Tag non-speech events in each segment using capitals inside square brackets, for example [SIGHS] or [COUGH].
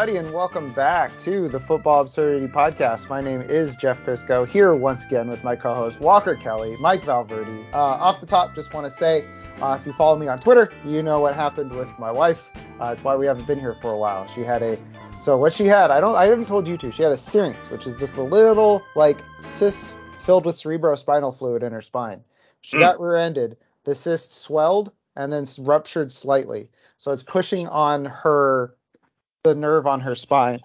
everybody, and welcome back to the Football Absurdity Podcast. My name is Jeff Crisco, here once again with my co host Walker Kelly, Mike Valverde. Uh, off the top, just want to say uh, if you follow me on Twitter, you know what happened with my wife. Uh, it's why we haven't been here for a while. She had a so what she had, I don't, I haven't told you to. She had a syrinx, which is just a little like cyst filled with cerebrospinal fluid in her spine. She Mm. got rear-ended. The cyst swelled and then ruptured slightly, so it's pushing on her the nerve on her spine.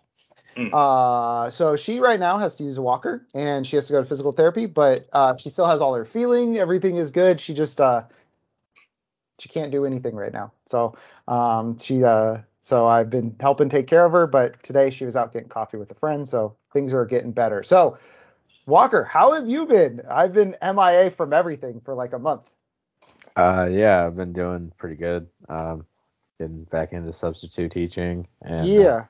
Mm. Uh, so she right now has to use a walker and she has to go to physical therapy, but uh, she still has all her feeling. Everything is good. She just uh, she can't do anything right now. So um, she uh, so I've been helping take care of her, but today she was out getting coffee with a friend, so things are getting better. So Walker, how have you been? I've been MIA from everything for like a month. Uh, yeah, I've been doing pretty good. Um, getting back into substitute teaching and uh, yeah.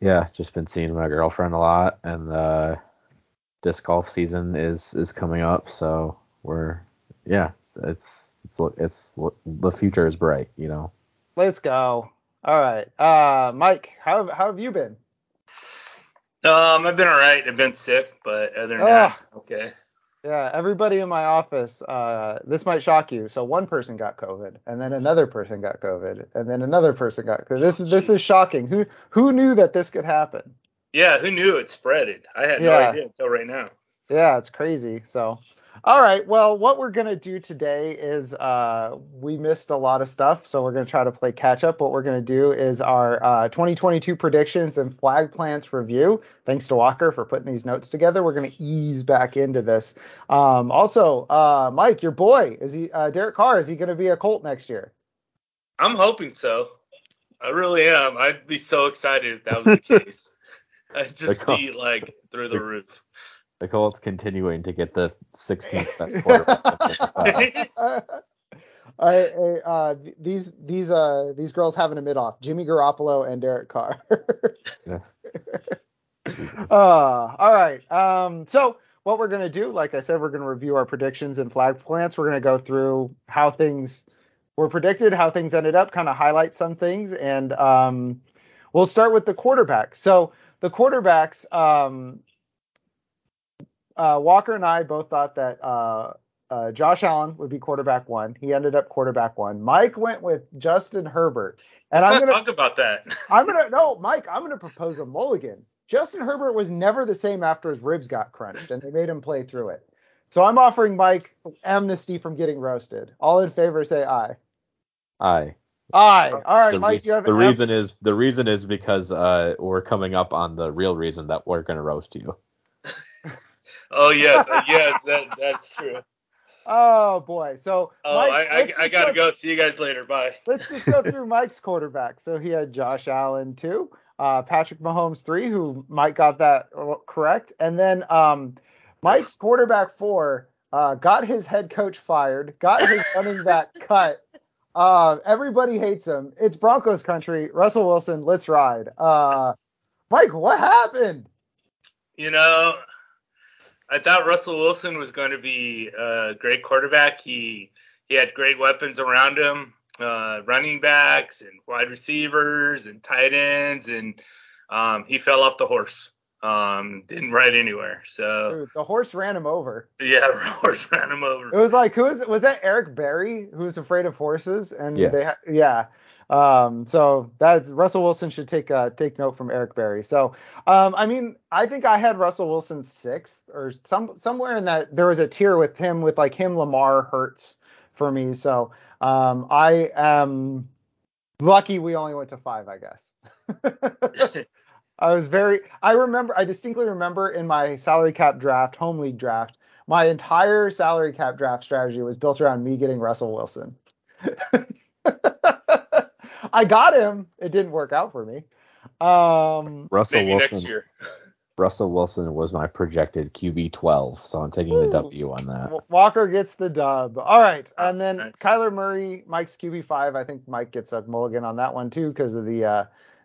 yeah, just been seeing my girlfriend a lot, and uh, disc golf season is is coming up, so we're yeah, it's it's it's, look- it's look- the future is bright, you know. Let's go. All right. Uh, Mike, how how have you been? Um, I've been alright. I've been sick, but other than Ugh. that, okay. Yeah, everybody in my office, uh, this might shock you. So one person got COVID, and then another person got COVID, and then another person got COVID. This is this is shocking. Who who knew that this could happen? Yeah, who knew it spreaded? I had no idea until right now. Yeah, it's crazy. So, all right. Well, what we're gonna do today is uh, we missed a lot of stuff, so we're gonna try to play catch up. What we're gonna do is our uh, 2022 predictions and flag plants review. Thanks to Walker for putting these notes together. We're gonna ease back into this. Um, also, uh, Mike, your boy, is he uh, Derek Carr? Is he gonna be a Colt next year? I'm hoping so. I really am. I'd be so excited if that was the case. [LAUGHS] I'd [LAUGHS] just be like through the roof. The Colts continuing to get the 16th best [LAUGHS] quarterback. [LAUGHS] in. I, I, uh, these these uh these girls having a mid off Jimmy Garoppolo and Derek Carr. [LAUGHS] Yeah. Uh, all right. Um, so what we're gonna do, like I said, we're gonna review our predictions and flag plants. We're gonna go through how things were predicted, how things ended up, kind of highlight some things, and um, we'll start with the quarterback. So the quarterbacks, um, uh, Walker and I both thought that uh, uh, Josh Allen would be quarterback one. He ended up quarterback one. Mike went with Justin Herbert, and Let's I'm gonna talk about that. [LAUGHS] I'm gonna no, Mike. I'm gonna propose a mulligan. Justin Herbert was never the same after his ribs got crunched, and they made him play through it. So I'm offering Mike amnesty from getting roasted. All in favor, say aye. Aye. Aye. All right, The, Mike. re- You have the an reason is the reason is because uh we're coming up on the real reason that we're gonna roast you. Oh yes, uh, yes, that that's true. Oh boy. So Oh, Mike, I, I, I gotta go. See you guys later. Bye. Let's just go through Mike's quarterback. So he had Josh Allen two, uh, Patrick Mahomes three, who Mike got that uh, correct, and then um, Mike's quarterback four uh, got his head coach fired, got his [LAUGHS] running back cut. Uh, everybody hates him. It's Broncos country. Russell Wilson, let's ride. Uh, Mike, what happened? You know, I thought Russell Wilson was going to be a great quarterback. He he had great weapons around him, uh, running backs and wide receivers and tight ends, and um, he fell off the horse. Um, didn't ride anywhere. So Dude, the horse ran him over. yeah, [LAUGHS] horse ran him over. It was like who was was that Eric Berry who was afraid of horses and Yes. they ha- yeah um so that's Russell Wilson should take uh take note from Eric Berry so um I mean I think I had Russell Wilson sixth or some somewhere in that there was a tier with him with like him Lamar Hurts for me so um I am lucky we only went to five I guess [LAUGHS] [LAUGHS] I was very I remember I distinctly remember in my salary cap draft home league draft my entire salary cap draft strategy was built around me getting Russell Wilson. [LAUGHS] I got him. It didn't work out for me. Um, Russell Maybe Wilson. next year. Russell Wilson was my projected QB 12, so I'm taking Ooh. the W on that. Walker gets the dub. All right, and then nice. Kyler Murray, Mike's QB five. I think Mike gets a mulligan on that one too because of the uh,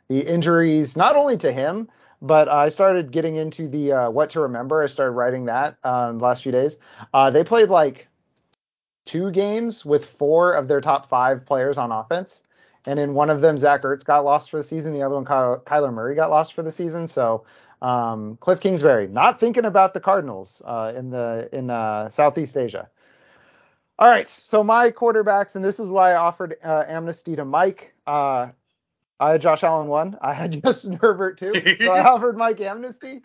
the injuries, not only to him, but I started getting into the uh, what to remember. I started writing that um, last few days. Uh, they played like two games with four of their top five players on offense, and in one of them, Zach Ertz got lost for the season. The other one, Kyler Murray, got lost for the season. So um, Cliff Kingsbury not thinking about the Cardinals uh, in the in uh, Southeast Asia. All right, so my quarterbacks, and this is why I offered uh, amnesty to Mike. I had Josh Allen one. I had [LAUGHS] Justin Herbert two. so I offered Mike amnesty.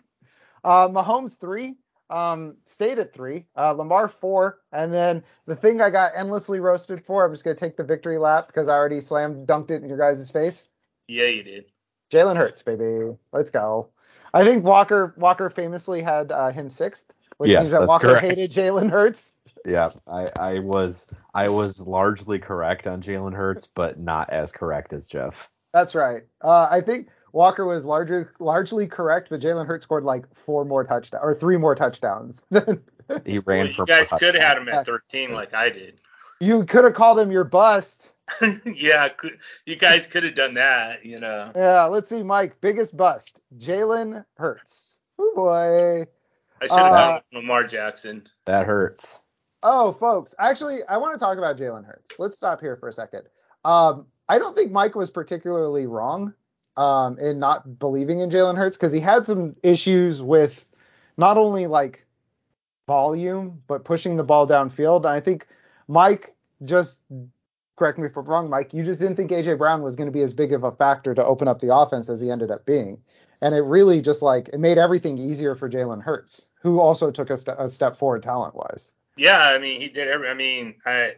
Uh, Mahomes three. Um, stayed at three. Uh, Lamar four. And then the thing I got endlessly roasted for, I'm just gonna take the victory lap because I already slammed dunked it in your guys' face. Yeah, you did. Jalen Hurts, baby. Let's go. I think Walker Walker famously had uh, him sixth, which Yes, means that Walker correct. hated Jalen Hurts. Yeah, I, I was I was largely correct on Jalen Hurts, but not as correct as Jeff. That's right. Uh, I think Walker was largely largely correct, but Jalen Hurts scored like four more touchdowns or three more touchdowns. [LAUGHS] He ran Well, for you guys four could have had him at 13 like I did. you could have called him your bust. [LAUGHS] yeah, could, you guys could have done that, you know. Yeah, let's see, Mike. Biggest bust. Jalen Hurts. Oh boy. I should have Uh, gone with Lamar Jackson. That hurts. Oh, folks. Actually, I want to talk about Jalen Hurts. Let's stop here for a second. Um, I don't think Mike was particularly wrong um, in not believing in Jalen Hurts because he had some issues with not only like volume but pushing the ball downfield. And I think Mike just correct me if I'm wrong, Mike. You just didn't think AJ Brown was going to be as big of a factor to open up the offense as he ended up being. And it really just like it made everything easier for Jalen Hurts, who also took a, st- a step forward talent wise. Yeah, I mean, he did every. I mean, I.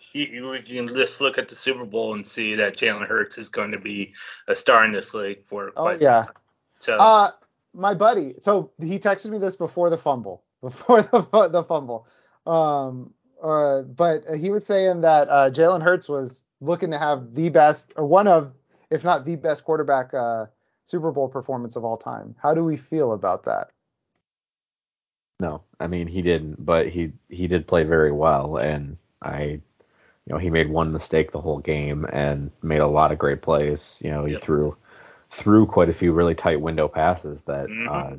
He, we can just look at the Super Bowl and see that Jalen Hurts is going to be a star in this league for Oh, quite yeah. some time. So Uh, my buddy. So he texted me this before the fumble, [LAUGHS] before the the fumble. Um, uh, but he was saying that uh, Jalen Hurts was looking to have the best, or one of, if not the best quarterback uh, Super Bowl performance of all time. How do we feel about that? No, I mean he didn't, but he he did play very well, and I, you know, he made one mistake the whole game and made a lot of great plays. You know, he Yep. threw threw quite a few really tight window passes that Mhm. uh,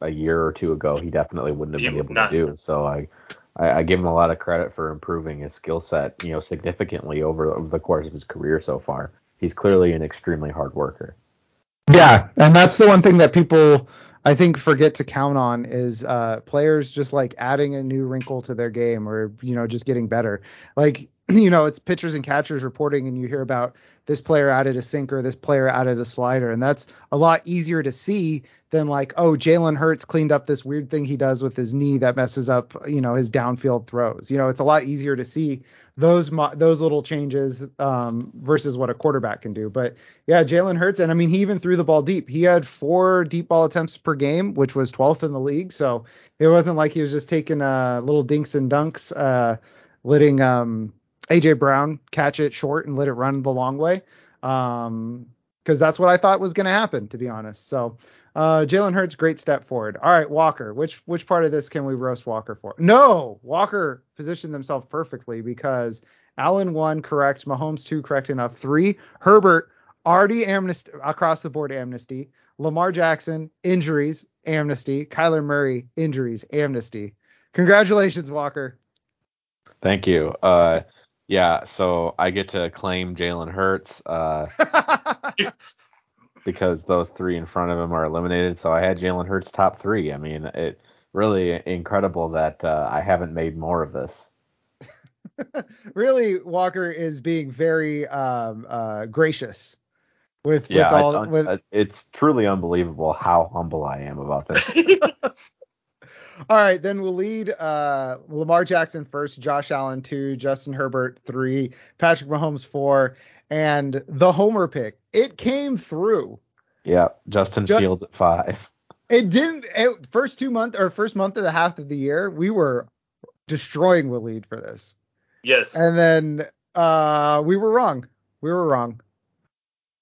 a year or two ago he definitely wouldn't have He been able not. to do. So I, I I give him a lot of credit for improving his skill set, you know, significantly over, over the course of his career so far. He's clearly an extremely hard worker. Yeah, and that's the one thing that people I think forget to count on is uh, players just like adding a new wrinkle to their game or you know just getting better. Like [CLEARS THROAT] you know it's pitchers and catchers reporting and you hear about this player added a sinker, this player added a slider, and that's a lot easier to see than like oh Jalen Hurts cleaned up this weird thing he does with his knee that messes up you know his downfield throws. You know it's a lot easier to see those mo- those little changes um, versus what a quarterback can do. But yeah, Jalen Hurts, and I mean, he even threw the ball deep. He had four deep ball attempts per game, which was 12th in the league. So it wasn't like he was just taking uh, little dinks and dunks, uh, letting um, AJ Brown catch it short and let it run the long way. Um, because that's what I thought was going to happen, to be honest. So uh, Jalen Hurts, great step forward. All right, Walker, which which part of this can we roast Walker for? No, Walker positioned themselves perfectly because Allen one correct, Mahomes two correct enough, three Herbert already amnesty across the board amnesty. Lamar Jackson injuries amnesty. Kyler Murray injuries amnesty. Congratulations, Walker. Thank you. Uh, yeah, so I get to claim Jalen Hurts. Uh, [LAUGHS] because those three in front of him are eliminated. So I had Jalen Hurts top three. I mean, it really incredible that uh, I haven't made more of this. [LAUGHS] really, Walker is being very um, uh, gracious with Yeah, with all I- with it's truly unbelievable how humble I am about this. [LAUGHS] All right, then we'll lead uh, Lamar Jackson first, Josh Allen two, Justin Herbert three, Patrick Mahomes four, and the Homer pick. It came through. yeah, Justin Ju- Fields at five. It didn't. It, first two month or first month of the half of the year, we were destroying Waleed for this, yes, and then uh, we were wrong. We were wrong.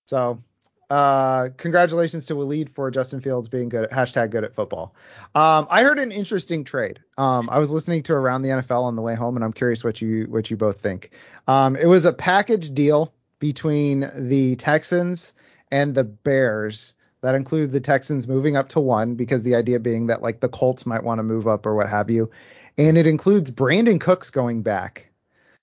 So, uh, congratulations to Waleed for Justin Fields being good at hashtag good at football. Um, I heard an interesting trade. Um, I was listening to Around the NFL on the way home, and I'm curious what you what you both think. Um, it was a package deal between the Texans and the Bears that include the Texans moving up to one because the idea being that like the Colts might want to move up or what have you, and it includes Brandin Cooks going back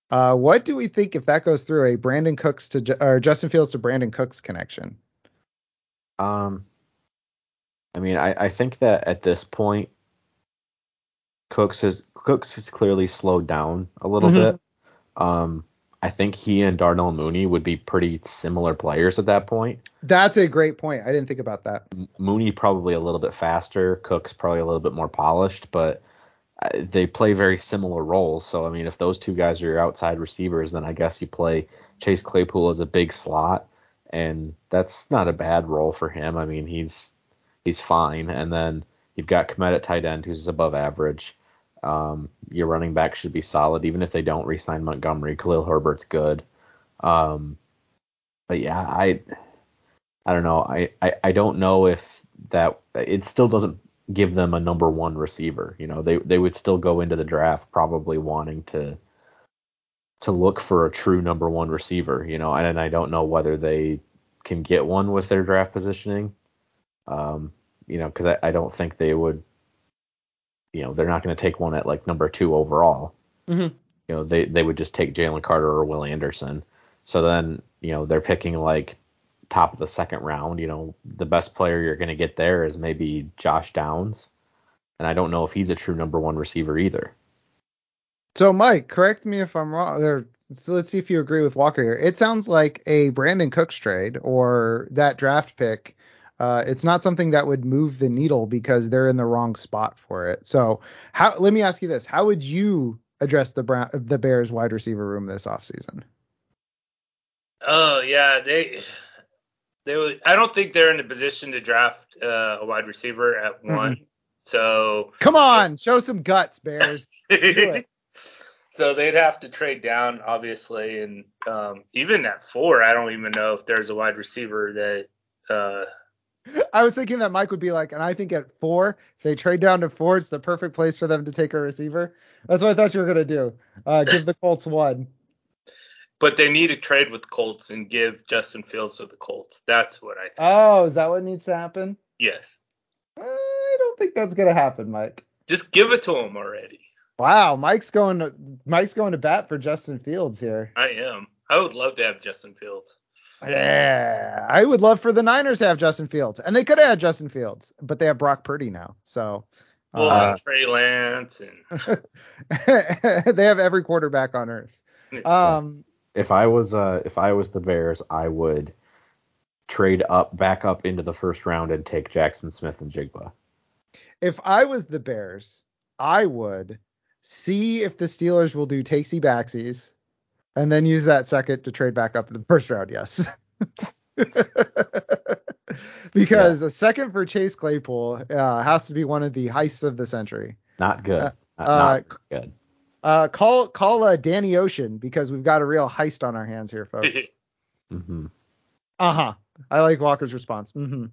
Uh, what do we think if that goes through a Brandin Cooks to or Justin Fields to Brandin Cooks connection? Um, I mean, I, I think that at this point, Cooks has Cooks has clearly slowed down a little Mhm. bit. Um, I think he and Darnell Mooney would be pretty similar players at that point. That's a great point. I didn't think about that. Mooney probably a little bit faster, Cooks probably a little bit more polished, but uh, they play very similar roles. So I mean, if those two guys are your outside receivers, then I guess you play Chase Claypool as a big slot, and that's not a bad role for him. I mean, he's he's fine. And then you've got Kmet at tight end, who's above average. Um, your running back should be solid, even if they don't re-sign Montgomery. Khalil Herbert's good. Um, but yeah, I I don't know. I, I, I don't know if that it still doesn't give them a number one receiver. You know, they they would still go into the draft probably wanting to to look for a true number one receiver. You know, and, and I don't know whether they can get one with their draft positioning. Um, you know, because I, I don't think they would. You know, they're not going to take one at like number two overall. Mhm. You know, they they would just take Jalen Carter or Will Anderson. So then, you know, they're picking like top of the second round. You know, the best player you're going to get there is maybe Josh Downs, and I don't know if he's a true number one receiver either. So, Mike, correct me if I'm wrong. Or, so let's see if you agree with Walker here. It sounds like a Brandin Cooks trade or that draft pick. Uh, it's not something that would move the needle because they're in the wrong spot for it. So, how? Let me ask you this: How would you address the Brown, the Bears wide receiver room this offseason? Oh yeah, they they would. I don't think they're in a position to draft uh, a wide receiver at one. So Come on, show some guts, Bears. [LAUGHS] so they'd have to trade down, obviously, and um, even at four, I don't even know if there's a wide receiver that. Uh, [LAUGHS] I was thinking that Mike would be like, and I think at four, if they trade down to four, it's the perfect place for them to take a receiver. That's what I thought you were gonna do. Uh, [LAUGHS] give the Colts one. but they need to trade with Colts and give Justin Fields to the Colts. That's what I think. Oh, is that what needs to happen? yes, I don't think that's gonna happen, Mike. just give it to him already. Wow, Mike's going to Mike's going to bat for Justin Fields here. I am. I would love to have Justin Fields. Yeah, I would love for the Niners to have Justin Fields, and they could have had Justin Fields, but they have Brock Purdy now, so Well, uh, Trey Lance and [LAUGHS] they have every quarterback on earth. Um, If I was uh if I was the Bears, I would trade up back up into the first round and take Jaxon Smith-Njigba. if I was the Bears, I would see if the Steelers will do takesy backsies, and then use that second to trade back up into the first round. Yes. [LAUGHS] because a second for Chase Claypool uh, has to be one of the heists of the century. Not good. Uh, not, uh, not good. Uh, call call uh, Danny Ocean because we've got a real heist on our hands here, folks. [LAUGHS] hmm Uh huh. I like Walker's response. hmm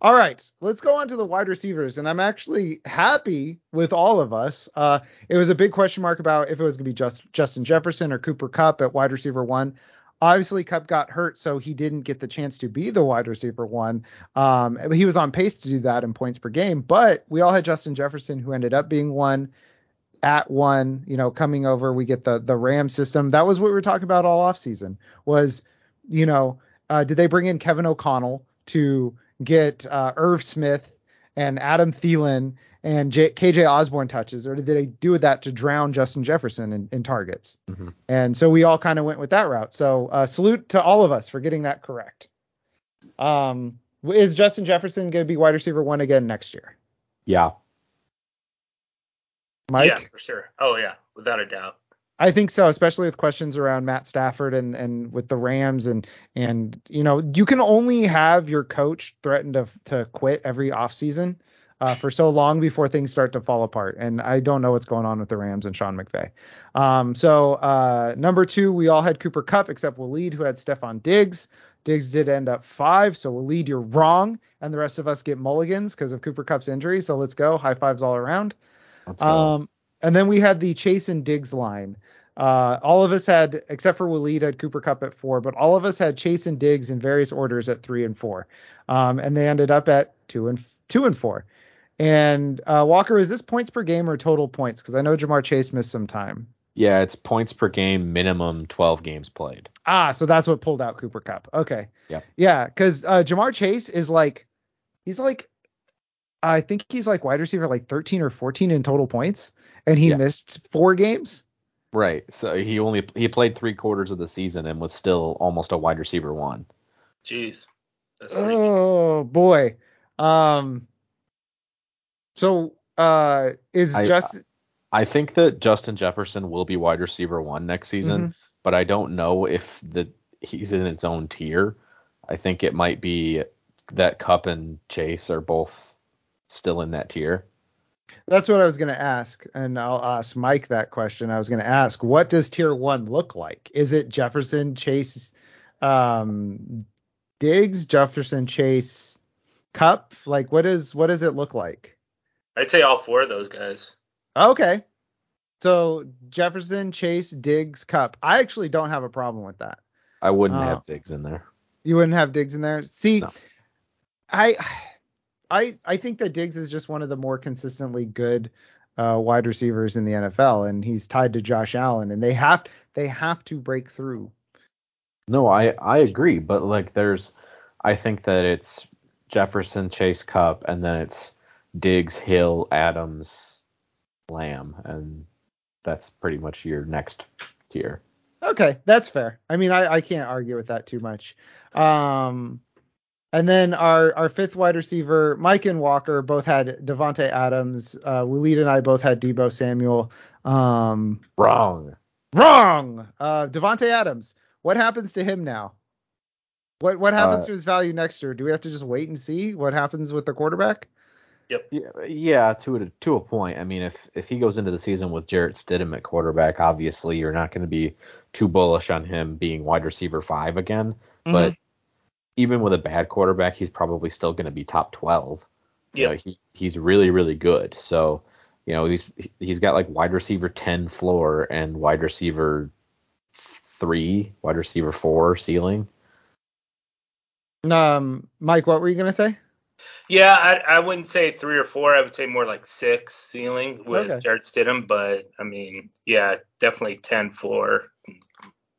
All right, let's go on to the wide receivers, and I'm actually happy with all of us. Uh, it was a big question mark about if it was going to be just Justin Jefferson or Cooper Kupp at wide receiver one. Obviously, Kupp got hurt, so he didn't get the chance to be the wide receiver one. Um, he was on pace to do that in points per game, but we all had Justin Jefferson, who ended up being one at one. You know, coming over, we get the the Ram system. That was what we were talking about all offseason was, you know, uh, did they bring in Kevin O'Connell to get uh, Irv Smith and Adam Thielen and J- KJ Osborne touches, or did they do that to drown Justin Jefferson in, in targets? Mhm. And so we all kind of went with that route. So uh, salute to all of us for getting that correct. Um, is Justin Jefferson going to be wide receiver one again next year? Yeah. Mike? yeah, for sure. Oh yeah, without a doubt. I think so, especially with questions around Matt Stafford and and with the Rams and and you know you can only have your coach threaten to to quit every offseason uh, for so long before things start to fall apart. And I don't know what's going on with the Rams and Sean McVay. Um, so uh, number two, we all had Cooper Kupp except Waleed, who had Stefon Diggs. Diggs did end up five, so Waleed, you're wrong, and the rest of us get mulligans because of Cooper Kupp's injury. So let's go, high fives all around. Let's go. Um, and then we had the Chase and Diggs line. Uh, all of us had, except for Waleed, had Cooper Kupp at four, but all of us had Chase and Diggs in various orders at three and four. Um, and they ended up at two and two and four. And uh, Walker, is this points per game or total points? Because I know Ja'Marr Chase missed some time. Yeah, it's points per game, minimum 12 games played. Ah, so that's what pulled out Cooper Kupp. Okay. Yep. Yeah, because uh, Ja'Marr Chase is like, he's like, I think he's like wide receiver like 13 or 14 in total points, and he Yeah. missed four games. Right. So he only he played three quarters of the season and was still almost a wide receiver one. Jeez. That's freaky. Oh boy. Um. So uh, is I- just I think that Justin Jefferson will be wide receiver one next season, but I don't know if the he's in its own tier. I think it might be that Kupp and Chase are both still in that tier. That's what I was going to ask, and I'll ask Mike that question. I was going to ask, what does tier one look like? Is it Jefferson, Chase, um, Diggs, Jefferson, Chase, Kupp? Like, what is what does it look like? I'd say all four of those guys. Okay, so Jefferson, Chase, Diggs, Kupp. I actually don't have a problem with that. I wouldn't Uh, have Diggs in there. You wouldn't have Diggs in there. See, No. I, I, I think that Diggs is just one of the more consistently good uh, wide receivers in the NFL, and he's tied to Josh Allen, and they have they have to break through. No, I I agree, but like there's I think that it's Jefferson, Chase, Kupp, and then it's Diggs, Hill, Adams, Lamb, and that's pretty much your next tier. Okay, that's fair. I mean, I, I can't argue with that too much. Um, and then our our fifth wide receiver, Mike and Walker, both had Davante Adams. Uh, Waleed and I both had Deebo Samuel. Um, Wrong. Wrong. Uh, Davante Adams. What happens to him now? What what happens Uh, to his value next year? Do we have to just wait and see what happens with the quarterback? Yeah, yeah, to a to a point. I mean, if if he goes into the season with Jarrett Stidham at quarterback, obviously you're not going to be too bullish on him being wide receiver five again. But even with a bad quarterback, he's probably still going to be top twelve. You know, he he's really really good. So you know he's he's got like wide receiver ten floor and wide receiver three, wide receiver four ceiling. Um, Mike, what were you gonna say? Yeah, I, I wouldn't say three or four. I would say more like six ceiling with Okay. Jarrett Stidham. But I mean, yeah, definitely ten floor.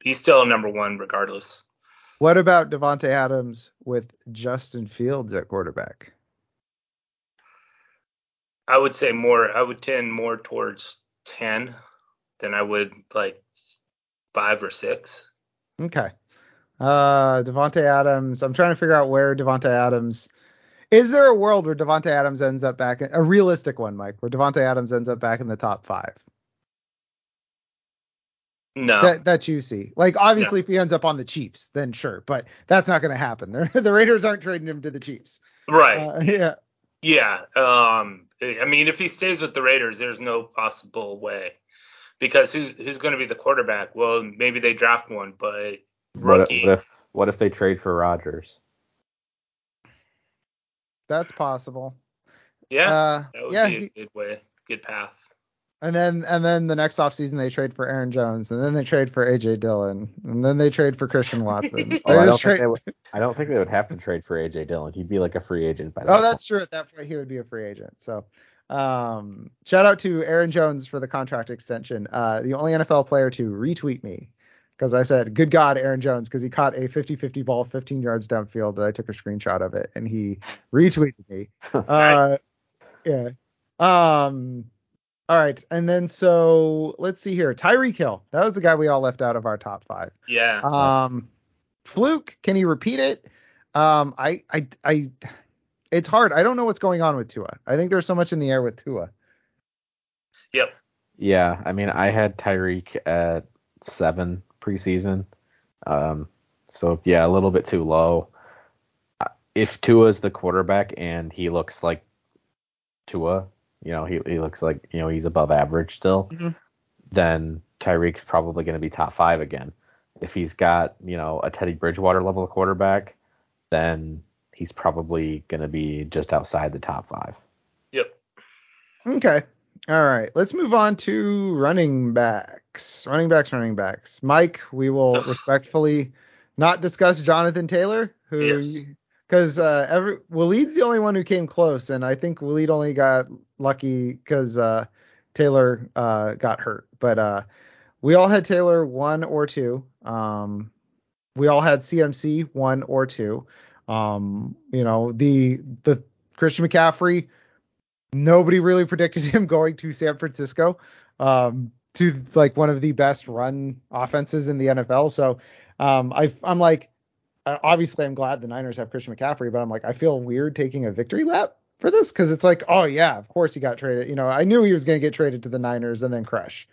He's still number one regardless. What about Davante Adams with Justin Fields at quarterback? I would say more. I would tend more towards ten than I would like five or six. Okay. Uh, Davante Adams. I'm trying to figure out where Davante Adams. Is there a world where Davante Adams ends up back in a realistic one, Mike, where Davante Adams ends up back in the top five? No. that that you see. Like obviously, if he ends up on the Chiefs, then sure, but that's not going to happen. [LAUGHS] They're, the Raiders aren't trading him to the Chiefs. right. Uh, yeah. Yeah. Um. I mean, if he stays with the Raiders, there's no possible way. Because who's who's going to be the quarterback? Well, maybe they draft one, but What, rookie. what if what if they trade for Rodgers? That's possible. yeah, Uh, that would yeah. be a he- good way, good path. And then and then the next offseason they trade for Aaron Jones, and then they trade for AJ Dillon, and then they trade for Christian Watson. [LAUGHS] Oh, I, don't just think they would, I don't think they would have to trade for AJ Dillon. He'd be like a free agent by that Oh, that's true. At that point, he would be a free agent. So, um, shout out to Aaron Jones for the contract extension. Uh, the only NFL player to retweet me because I said, "Good God, Aaron Jones," because he caught a 50-50 ball 15 yards downfield, and I took a screenshot of it, and he [LAUGHS] retweeted me. Uh, yeah. Um. All right, and then so let's see here. Tyreek Hill. That was the guy we all left out of our top five. Yeah. Um, fluke. Can he repeat it? Um, I, I, I. It's hard. I don't know what's going on with Tua. I think there's so much in the air with Tua. yep. Yeah, I mean, I had Tyreek at seven preseason. Um, so yeah, a little bit too low. Uh, If Tua's the quarterback and he looks like Tua, you know, he, he looks like you know he's above average still, Mhm. then Tyreek's probably going to be top five again. If he's got you know a Teddy Bridgewater level quarterback, then he's probably going to be just outside the top five. Yep. Okay. All right. Let's move on to running backs. Running backs. Running backs. Mike, we will respectfully not discuss Jonathan Taylor, who Yes. Because uh, every Waleed's the only one who came close, and I think Waleed only got lucky because uh, Taylor uh, got hurt. But uh, we all had Taylor one or two. Um, we all had CMC one or two. Um, you know, the the Christian McCaffrey, nobody really predicted [LAUGHS] him going to San Francisco, um, to like one of the best run offenses in the NFL. So, um, I I'm like, Uh, obviously I'm glad the Niners have Christian McCaffrey, but I'm like, I feel weird taking a victory lap for this because it's like, oh yeah, of course he got traded. You know, I knew he was going to get traded to the Niners and then crush.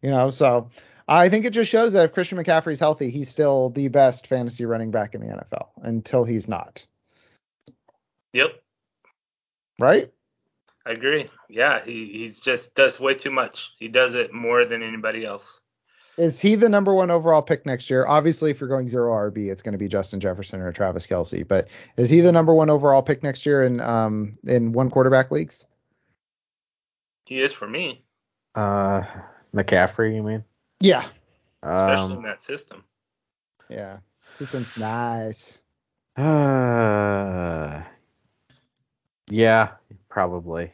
You know, so I think it just shows that if Christian McCaffrey's healthy, he's still the best fantasy running back in the NFL until he's not. Yep. Right? I agree. Yeah, he he's just does way too much. He does it more than anybody else. Is he the number one overall pick next year? Obviously, if you're going zero RB, it's going to be Justin Jefferson or Travis Kelce. But is he the number one overall pick next year in um in one quarterback leagues? He is for me. Uh, McCaffrey, you mean? Yeah. Especially Um, in that system. Yeah. System's nice. Uh, yeah, probably.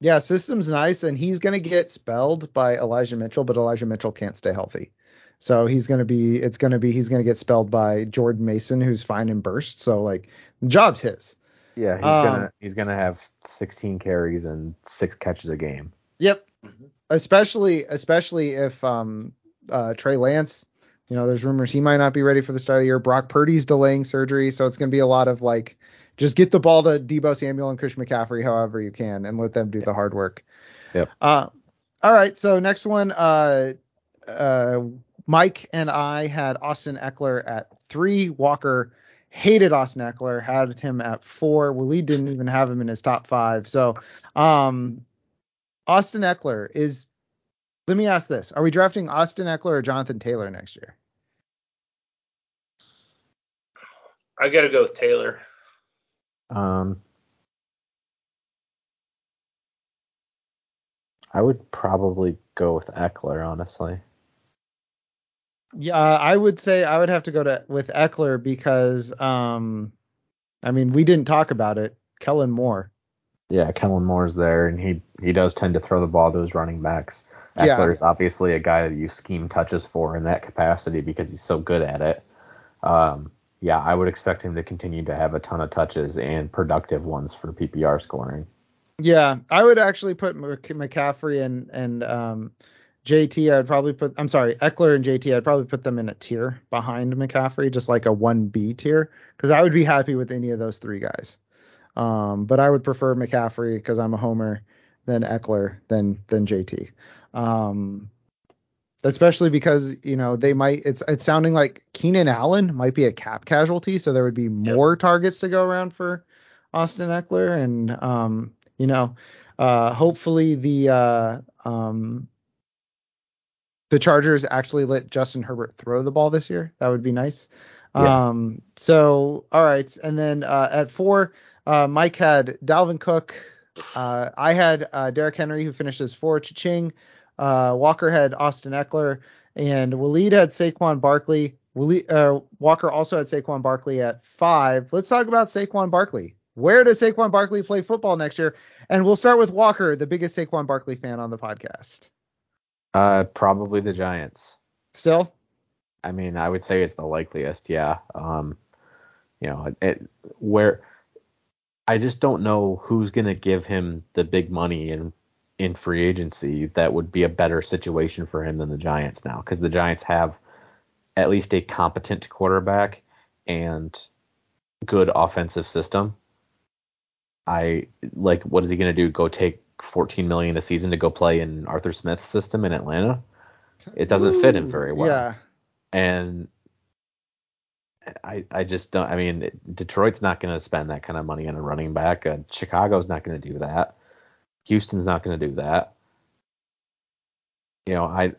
Yeah, system's nice, and he's gonna get spelled by Elijah Mitchell, but Elijah Mitchell can't stay healthy. So he's gonna be it's gonna be he's gonna get spelled by Jordan Mason, who's fine and burst. So like the job's his. Yeah, he's Um, gonna he's gonna have 16 carries and six catches a game. Yep. Mhm. Especially especially if um uh Trey Lance, you know, there's rumors he might not be ready for the start of the year. Brock Purdy's delaying surgery, so it's gonna be a lot of like just get the ball to Deebo Samuel and Christian McCaffrey however you can and let them do the hard work. Yep. Uh all right, so next one, uh uh Mike and I had Austin Ekeler at three. Walker hated Austin Ekeler, had him at four. Waleed didn't even have him in his top five. So um Austin Ekeler is. Let me ask this: Are we drafting Austin Ekeler or Jonathan Taylor next year? I gotta go with Taylor. Um, I would probably go with Ekeler, honestly. Yeah, I would say I would have to go to with Ekeler because, um, I mean, we didn't talk about it. Kellen Moore. Yeah, Kellen Moore's there, and he he does tend to throw the ball to his running backs. Yeah. Ekeler is obviously a guy that you scheme touches for in that capacity because he's so good at it. Um, yeah, I would expect him to continue to have a ton of touches and productive ones for PPR scoring. Yeah, I would actually put McCaffrey and and um, JT. I'd probably put. I'm sorry, Ekeler and JT. I'd probably put them in a tier behind McCaffrey, just like a one B tier, because I would be happy with any of those three guys. Um, but I would prefer McCaffrey because I'm a homer, than Ekeler, than than JT. Um, especially because you know they might. It's it's sounding like Keenan Allen might be a cap casualty, so there would be more targets to go around for Austin Ekeler, and um, you know, uh, hopefully the uh, um, the Chargers actually let Justin Herbert throw the ball this year. That would be nice. Yeah. Um, so all right, and then uh, at four, uh, Mike had Dalvin Cook. Uh, I had uh, Derrick Henry, who finishes four. Cha-ching. Uh, Walker had Austin Ekeler, and Waleed had Saquon Barkley. Waleed, uh, Walker also had Saquon Barkley at five. Let's talk about Saquon Barkley. Where does Saquon Barkley play football next year? And we'll start with Walker, the biggest Saquon Barkley fan on the podcast. Uh, probably the Giants. Still, I mean, I would say it's the likeliest. Yeah. Um, you know, it, it where I just don't know who's gonna give him the big money in in free agency that would be a better situation for him than the Giants now, because the Giants have at least a competent quarterback and good offensive system. I like what is he gonna do? Go take 14 million a season to go play in Arthur Smith's system in Atlanta? It doesn't fit him very well Yeah, and I I just don't. I mean, Detroit's not going to spend that kind of money on a running back. Uh, Chicago's not going to do that. Houston's not going to do that. You know, I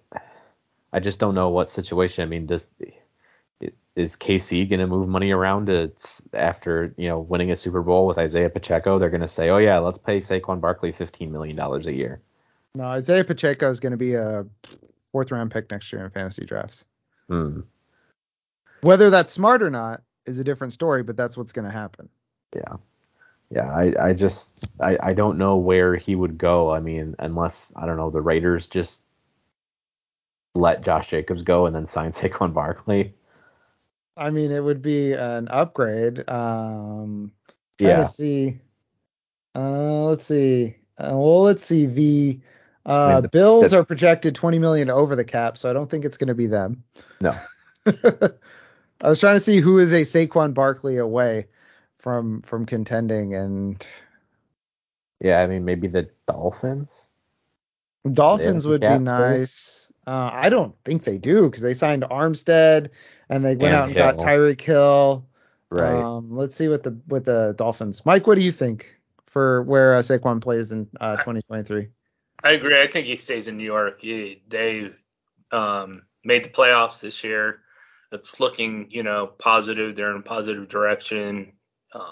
I just don't know what situation. I mean, does is KC going to move money around to after you know winning a Super Bowl with Isaiah Pacheco? They're going to say, oh yeah, let's pay Saquon Barkley 15 million dollars a year. no, Isaiah Pacheco is going to be a fourth round pick next year in fantasy drafts. Hmm. Whether that's smart or not is a different story, but that's what's going to happen. Yeah. Yeah, I, I just I, I don't know where he would go. I mean, unless I don't know, the Raiders just let Josh Jacobs go and then sign [LAUGHS] Saquon Barkley. I mean, it would be an upgrade. Um, trying Yeah. to see. Uh, let's see. Uh, well, let's see. The uh, I mean, the- Bills the- are projected 20 million over the cap, so I don't think it's going to be them. No. [LAUGHS] I was trying to see who is a Saquon Barkley away from from contending, and Yeah, I mean maybe the Dolphins. Dolphins would be nice. Uh, I don't think they do because they signed Armstead and they went And out and got Hill. Tyreek Hill. Right. Um, let's see what the with the Dolphins. Mike, what do you think for where uh, Saquon plays in uh, 2023? I agree. I think he stays in New York. He, they um, made the playoffs this year. It's looking, you know, positive. They're in a positive direction. Uh,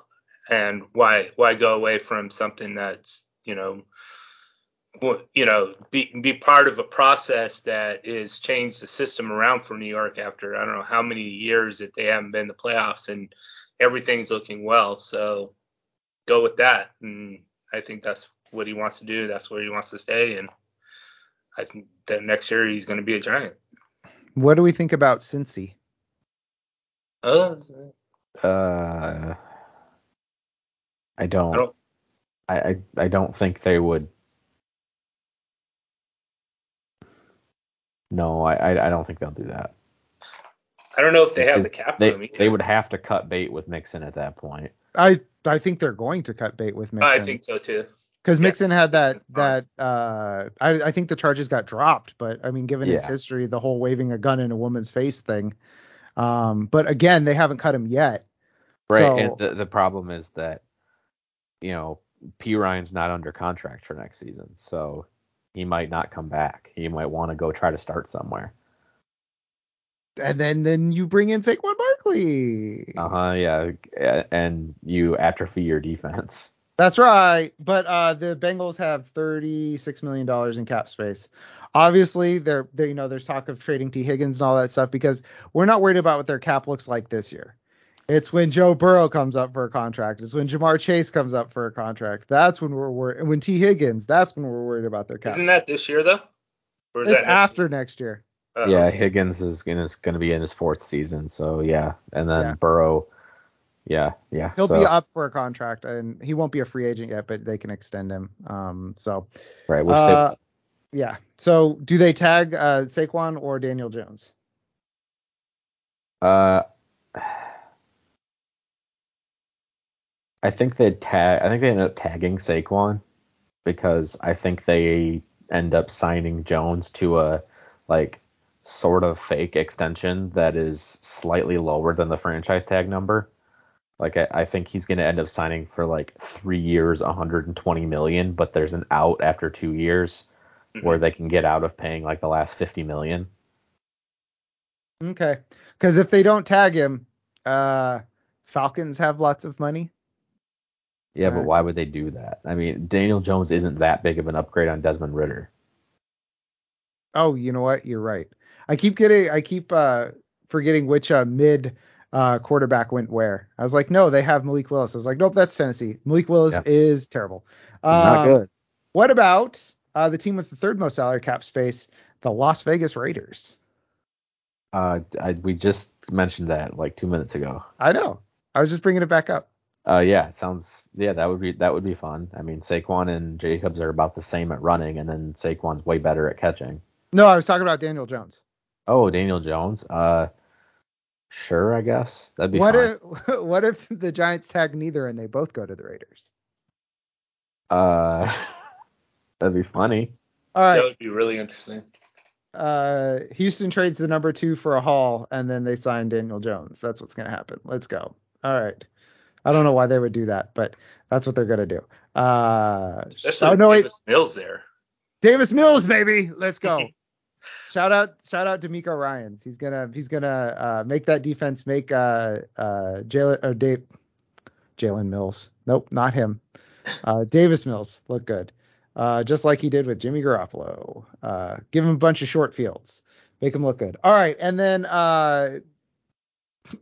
and why why go away from something that's, you know, you know, be be part of a process that is changed the system around for New York after I don't know how many years that they haven't been in the playoffs and everything's looking well. So go with that. And I think that's what he wants to do. That's where he wants to stay. And I think that next year he's going to be a giant. What do we think about Cincy? Oh, Uh, I don't. I don't- I, I I don't think they would. No, I I, I don't think they'll do that. I don't know if they have the cap They room they would have to cut bait with Mixon at that point. I I think they're going to cut bait with Mixon. I think so too. because yeah, Mixon had that that uh I I think the charges got dropped, but I mean given his history, the whole waving a gun in a woman's face thing. Um, but again, they haven't cut him yet. Right. So- and the the problem is that you know P Ryan's not under contract for next season, so he might not come back. He might want to go try to start somewhere. And then then you bring in Saquon Barkley. Uh huh. Yeah. And you atrophy your defense. That's right. But uh, the Bengals have thirty-six million dollars in cap space. Obviously, they're, they you know there's talk of trading Tee Higgins and all that stuff because we're not worried about what their cap looks like this year. It's when Joe Burrow comes up for a contract. It's when Ja'Marr Chase comes up for a contract. That's when we're worried. When Tee Higgins, that's when we're worried about their cap. Isn't that this year though? Or is it's that next after next year. year? Uh, yeah, Higgins is gonna is gonna be in his fourth season, so yeah, and then Yeah. Burrow, yeah, yeah. He'll so, be up for a contract, and he won't be a free agent yet, but they can extend him. Um, so right. Which uh, yeah. So do they tag uh, Saquon or Daniel Jones? uh, I think they tag. I think they end up tagging Saquon because I think they end up signing Jones to a like sort of fake extension that is slightly lower than the franchise tag number. Like I, I think he's going to end up signing for like three years, 120 million, but there's an out after two years Mhm. where they can get out of paying like the last 50 million. Okay. Because if they don't tag him, uh, Falcons have lots of money. Yeah, but Right. why would they do that? I mean, Daniel Jones isn't that big of an upgrade on Desmond Ridder. Oh, you know what? You're right. I keep getting, I keep uh, forgetting which uh, mid uh, quarterback went where. I was like, no, they have Malik Willis. I was like, nope, that's Tennessee. Malik Willis Yeah. is terrible. He's not Um, good. What about uh, the team with the third most salary cap space, the Las Vegas Raiders? Uh, I, we just mentioned that like two minutes ago. I know. I was just bringing it back up. Uh, yeah, it sounds yeah that would be that would be fun. I mean, Saquon and Jacobs are about the same at running, and then Saquon's way better at catching. No, I was talking about Daniel Jones. Oh, Daniel Jones. Uh, sure, I guess that'd be What fine. if [LAUGHS] what if the Giants tag neither and they both go to the Raiders? Uh, [LAUGHS] that'd be funny. All That would be really interesting. Uh, Houston trades the number two for a haul, and then they sign Daniel Jones. That's what's gonna happen. Let's go. All right. I don't know why they would do that, but that's what they're gonna do. Uh, Especially oh no, wait, Davis Mills there. Davis Mills, baby, let's go. [LAUGHS] shout out, shout out to Miko Ryans. He's gonna, he's gonna uh, make that defense make uh, uh, Jalen or Dave, Jalen Mills. Nope, not him. [LAUGHS] Uh, Davis Mills look good, uh, just like he did with Jimmy Garoppolo. Uh, give him a bunch of short fields, make him look good. All right, and then uh,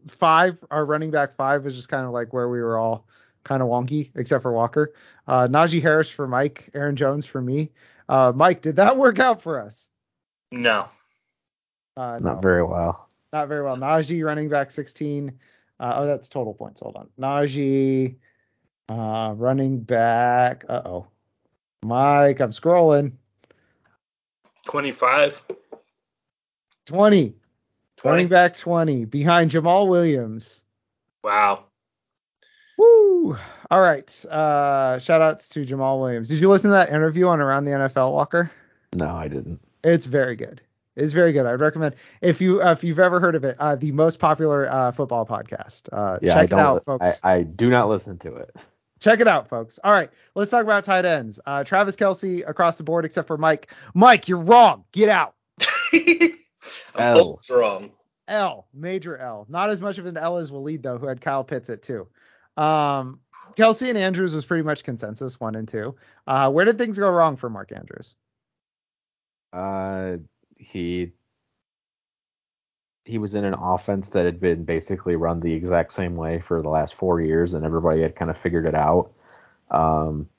five, our running back five was just kind of like where we were all kind of wonky, except for Walker. Uh, Najee Harris for Mike, Aaron Jones for me. Uh, Mike, did that [LAUGHS] work out for us? No. Uh, no, Not very well. not very well. Najee running back 16. Uh, oh, that's total points. Hold on. Najee uh, running back. Uh oh. Mike, I'm scrolling. 25. 20. 20. Running back 20 behind Jamaal Williams. Wow. Woo! All right. Uh, shout outs to Jamaal Williams. Did you listen to that interview on Around the NFL, Walker? No, I didn't. It's very good. It's very good. I'd recommend if you uh, if you've ever heard of it, uh, the most popular uh, football podcast. Uh, Yeah, check I it don't. out, folks. I, I do not listen to it. Check it out, folks. All right, let's talk about tight ends. Uh, Travis Kelce across the board, except for Mike. Mike, you're wrong. Get out. [LAUGHS] I'm L. almost wrong. L, major L. Not as much of an L as Waleed though, who had Kyle Pitts at two. Um, Kelce and Andrews was pretty much consensus one and two. Uh, where did things go wrong for Mark Andrews? Uh, he he was in an offense that had been basically run the exact same way for the last four years, and everybody had kind of figured it out. Um,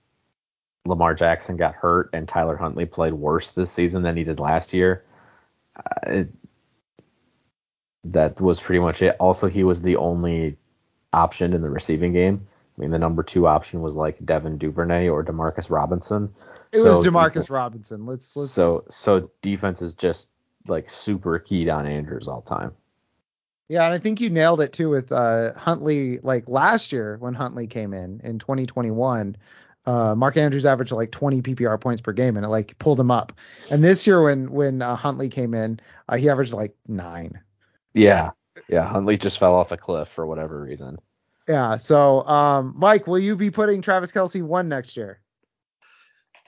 Lamar Jackson got hurt, and Tyler Huntley played worse this season than he did last year. It, that was pretty much it. Also, he was the only option in the receiving game. I mean, the number two option was like Devin Duvernay or Demarcus Robinson. It So was Demarcus defense- Robinson. Let's let's so so defense is just like super keyed on Andrews all time. Yeah, and I think you nailed it too with uh, Huntley. Like last year when Huntley came in in 2021, uh, Mark Andrews averaged like 20 PPR points per game, and it like pulled him up. And this year when when uh, Huntley came in, uh, he averaged like nine. Yeah. Yeah, Huntley just fell off a cliff for whatever reason. Yeah. So, um, Mike, will you be putting Travis Kelce one next year?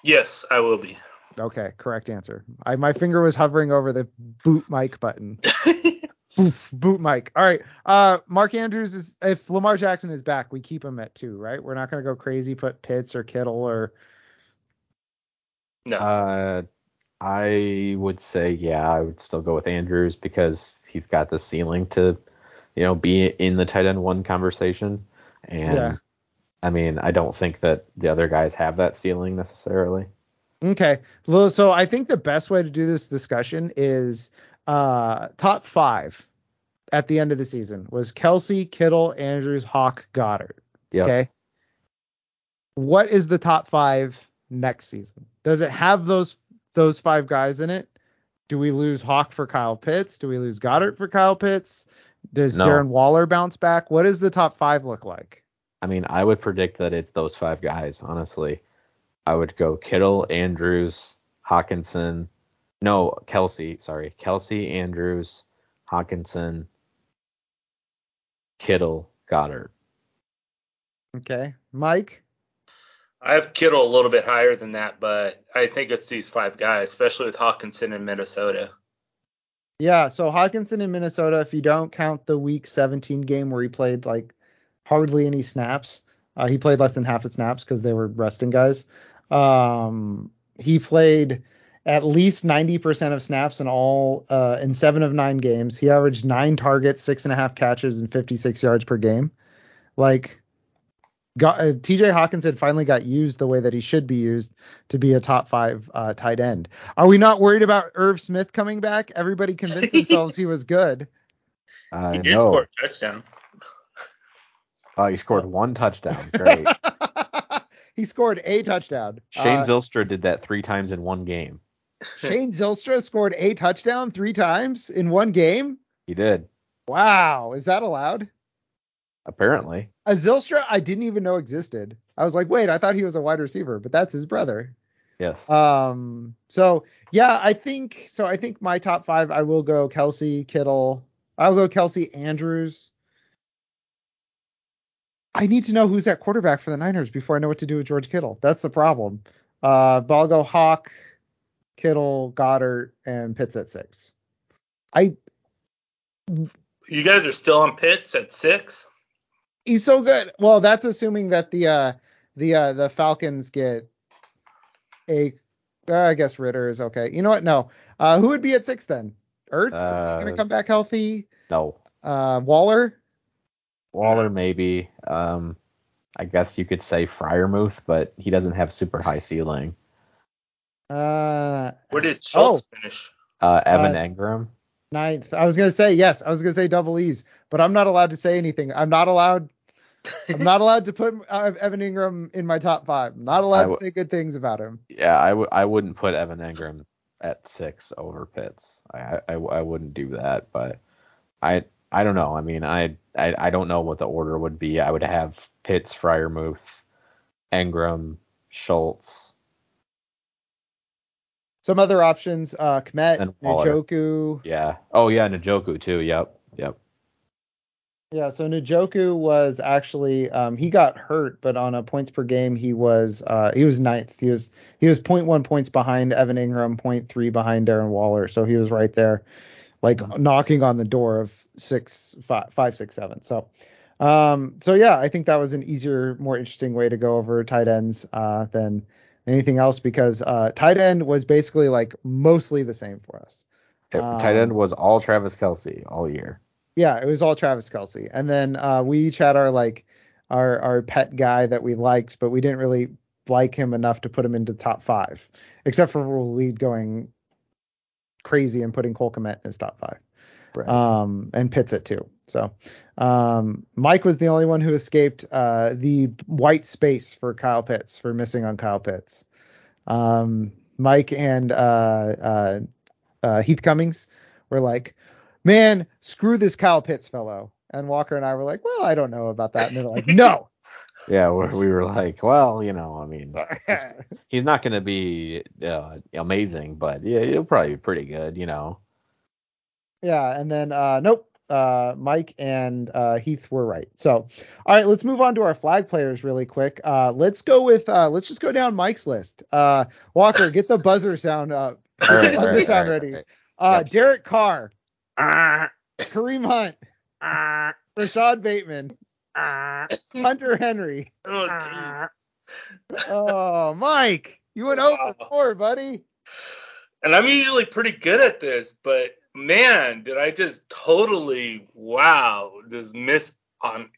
Yes, I will be. Okay, correct answer. I my finger was hovering over the boot mic button. [LAUGHS] Oof, boot mic. All right. Uh, Mark Andrews is if Lamar Jackson is back, we keep him at two, right? We're not gonna go crazy, put Pitts or Kittle or no. Uh I would say yeah, I would still go with Andrews because he's got the ceiling to, you know, be in the tight end one conversation. And Yeah. I mean, I don't think that the other guys have that ceiling necessarily. Okay. Well, so I think the best way to do this discussion is uh top five at the end of the season was Kelce, Kittle, Andrews, Hawk, Goedert. Yep. Okay. What is the top five next season? Does it have those those five guys in it? Do we lose Hawk for Kyle Pitts? Do we lose Goedert for Kyle Pitts? Does No. Darren Waller bounce back? What does the top five look like? I mean, I would predict that it's those five guys, honestly. I would go Kittle, Andrews, Hockenson. No, Kelce, sorry. Kelce, Andrews, Hockenson, Kittle, Goedert. Okay. Mike? I have Kittle a little bit higher than that, but I think it's these five guys, especially with Hockenson in Minnesota. Yeah, so Hockenson in Minnesota, if you don't count the week 17 game where he played like hardly any snaps, uh, he played less than half the snaps because they were resting guys. Um, he played at least 90% of snaps in all uh, in seven of nine games. He averaged nine targets, six and a half catches, and 56 yards per game. Like, got, uh, TJ Hockenson finally got used the way that he should be used to be a top five uh, tight end. Are we not worried about Irv Smith coming back? Everybody convinced [LAUGHS] themselves he was good. Uh, He did no. score a touchdown. Oh, he scored one touchdown. Great. [LAUGHS] he scored a touchdown. Shane Uh, Zylstra did that three times in one game. [LAUGHS] Shane Zylstra scored a touchdown three times in one game. He did, Wow, is that allowed? apparently. A Zylstra I didn't even know existed. I was like, wait, I thought he was a wide receiver, but that's his brother. Yes. Um, so yeah, I think so. I think my top five, I will go Kelce, Kittle. I'll go Kelce, Andrews. I need to know who's at quarterback for the Niners before I know what to do with George Kittle. That's the problem. Uh, but I'll go Hawk, Kittle, Goedert, and Pitts at six. I You guys are still on Pitts at six? he's so good. Well, that's assuming that the uh the uh the Falcons get a uh, I guess Ridder is okay. You know what? No. Uh who would be at six then? Ertz is he Uh, gonna come back healthy? no. Uh Waller? Waller maybe. Um, I guess you could say Freiermuth, but he doesn't have super high ceiling. Uh Where did Schultz Oh. finish? Uh, Evan Uh, Engram. Ninth. I was gonna say yes. I was gonna say double E's, but I'm not allowed to say anything. I'm not allowed. [LAUGHS] I'm not allowed to put uh, Evan Engram in my top five. I'm not allowed w- to say good things about him. Yeah, I w- I wouldn't put Evan Engram at six over Pitts. I, I, I wouldn't do that, but I I don't know. I mean, I, I I don't know what the order would be. I would have Pitts, Freiermuth, Engram, Schultz. Some other options: uh, Kmet, And Waller. Njoku. Yeah. Oh yeah, Njoku too. Yep. Yep. Yeah, so Njoku was actually um, he got hurt, but on a points per game he was uh, he was ninth. He was he was 0.1 points behind Evan Engram, 0.3 behind Darren Waller. So he was right there, like knocking on the door of six five five six seven. So um so yeah, I think that was an easier, more interesting way to go over tight ends uh, than anything else because uh, tight end was basically like mostly the same for us. It- Um, Tight end was all Travis Kelce all year. Yeah, it was all Travis Kelce, and then uh, we each had our like our our pet guy that we liked, but we didn't really like him enough to put him into top five, except for lead going crazy and putting Cole Kmet in his top five, Right. um, and Pitts it too. So um, Mike was the only one who escaped uh, the white space for Kyle Pitts for missing on Kyle Pitts. Um, Mike and uh, uh, uh, Heath Cummings were like, man, screw this Kyle Pitts fellow. And Walker and I were like, well, I don't know about that. And they're like, no. [LAUGHS] yeah, we, we were like, well, you know, I mean, [LAUGHS] he's, he's not going to be uh, amazing, but yeah, he'll probably be pretty good, you know. yeah. And then, uh, nope. Uh, Mike and uh, Heath were right. So, all right, let's move on to our flag players really quick. Uh, let's go with, uh, let's just go down Mike's list. Uh, Walker, get the buzzer sound up. [LAUGHS] All right, Buzzer all right, sound all right, ready. all right. Uh, Yep. Derek Carr, Kareem Hunt, Rashod Bateman, Hunter Henry. Oh, jeez. Oh, Mike, you went over four, buddy. And I'm usually pretty good at this, but man, did I just totally wow, just miss on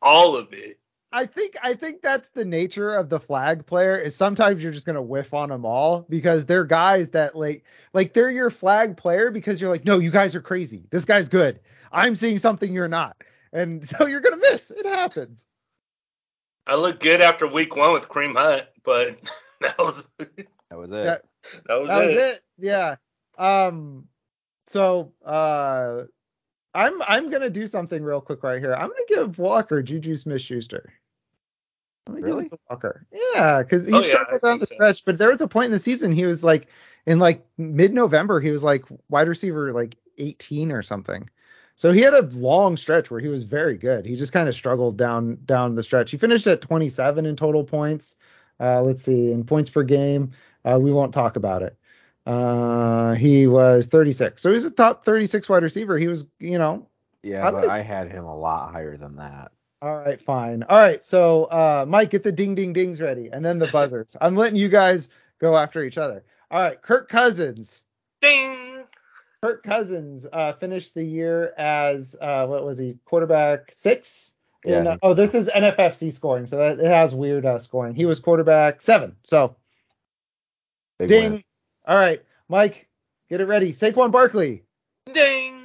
all of it. I think I think that's the nature of the flag player is sometimes you're just gonna whiff on them all because they're guys that like like they're your flag player because you're like no you guys are crazy this guy's good I'm seeing something you're not and [LAUGHS] so you're gonna miss it happens I looked good after week one with Kareem Hunt, but [LAUGHS] that was that That was it. Yeah. was, that it. was it yeah um so uh I'm I'm gonna do something real quick right here I'm gonna give Walker Juju Smith Schuster. I'm gonna Really? give it to Walker. Yeah, because he Oh, struggled I down the think so. stretch, but there was a point in the season he was like in like mid-November he was like wide receiver like 18 or something. So he had a long stretch where he was very good. He just kind of struggled down down the stretch. He finished at 27 in total points. Uh, let's see, in points per game, uh, we won't talk about it. Uh, he was 36, so he's a top 36 wide receiver. He was, you know, Yeah, but gonna- I had him a lot higher than that. All right, fine. All right, so uh, Mike, get the ding ding dings ready, and then the buzzers. I'm letting you guys go after each other. All right, Kirk Cousins. Ding. Kirk Cousins uh, finished the year as uh, what was he? Quarterback six. Yeah, In, I uh, oh, this is NFFC scoring, so that it has weird uh, scoring. He was quarterback seven. So Big ding. win. All right, Mike, get it ready. Saquon Barkley. Ding.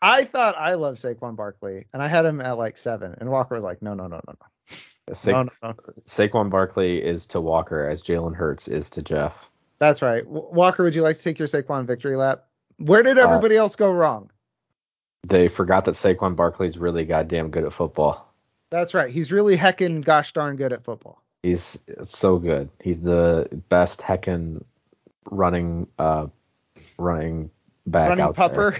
I thought I loved Saquon Barkley, and I had him at like seven, and Walker was like, no, no, no, no, no, Sa- no, no, no. Saquon Barkley is to Walker as Jalen Hurts is to Jeff. That's right. W- Walker, would you like to take your Saquon victory lap? Where did Uh, everybody else go wrong? They forgot that Saquon Barkley's really goddamn good at football. That's right. He's really heckin' gosh darn good at football. He's so good. He's the best heckin' running uh running back Running pupper.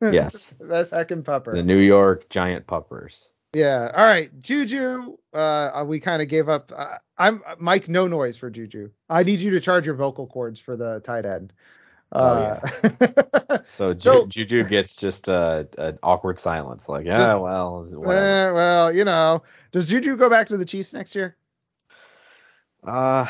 there. [LAUGHS] Yes. Best heckin' pupper. The New York Giant Puppers. Yeah. All right. Juju. Uh, we kind of gave up. Uh, I'm Mike. No noise for Juju. I need you to charge your vocal cords for the tight end. Oh, Uh, [LAUGHS] So, Ju- So- Juju gets just a an awkward silence, like, yeah, Just- well, whatever. eh, well, you know, does Juju go back to the Chiefs next year? Uh,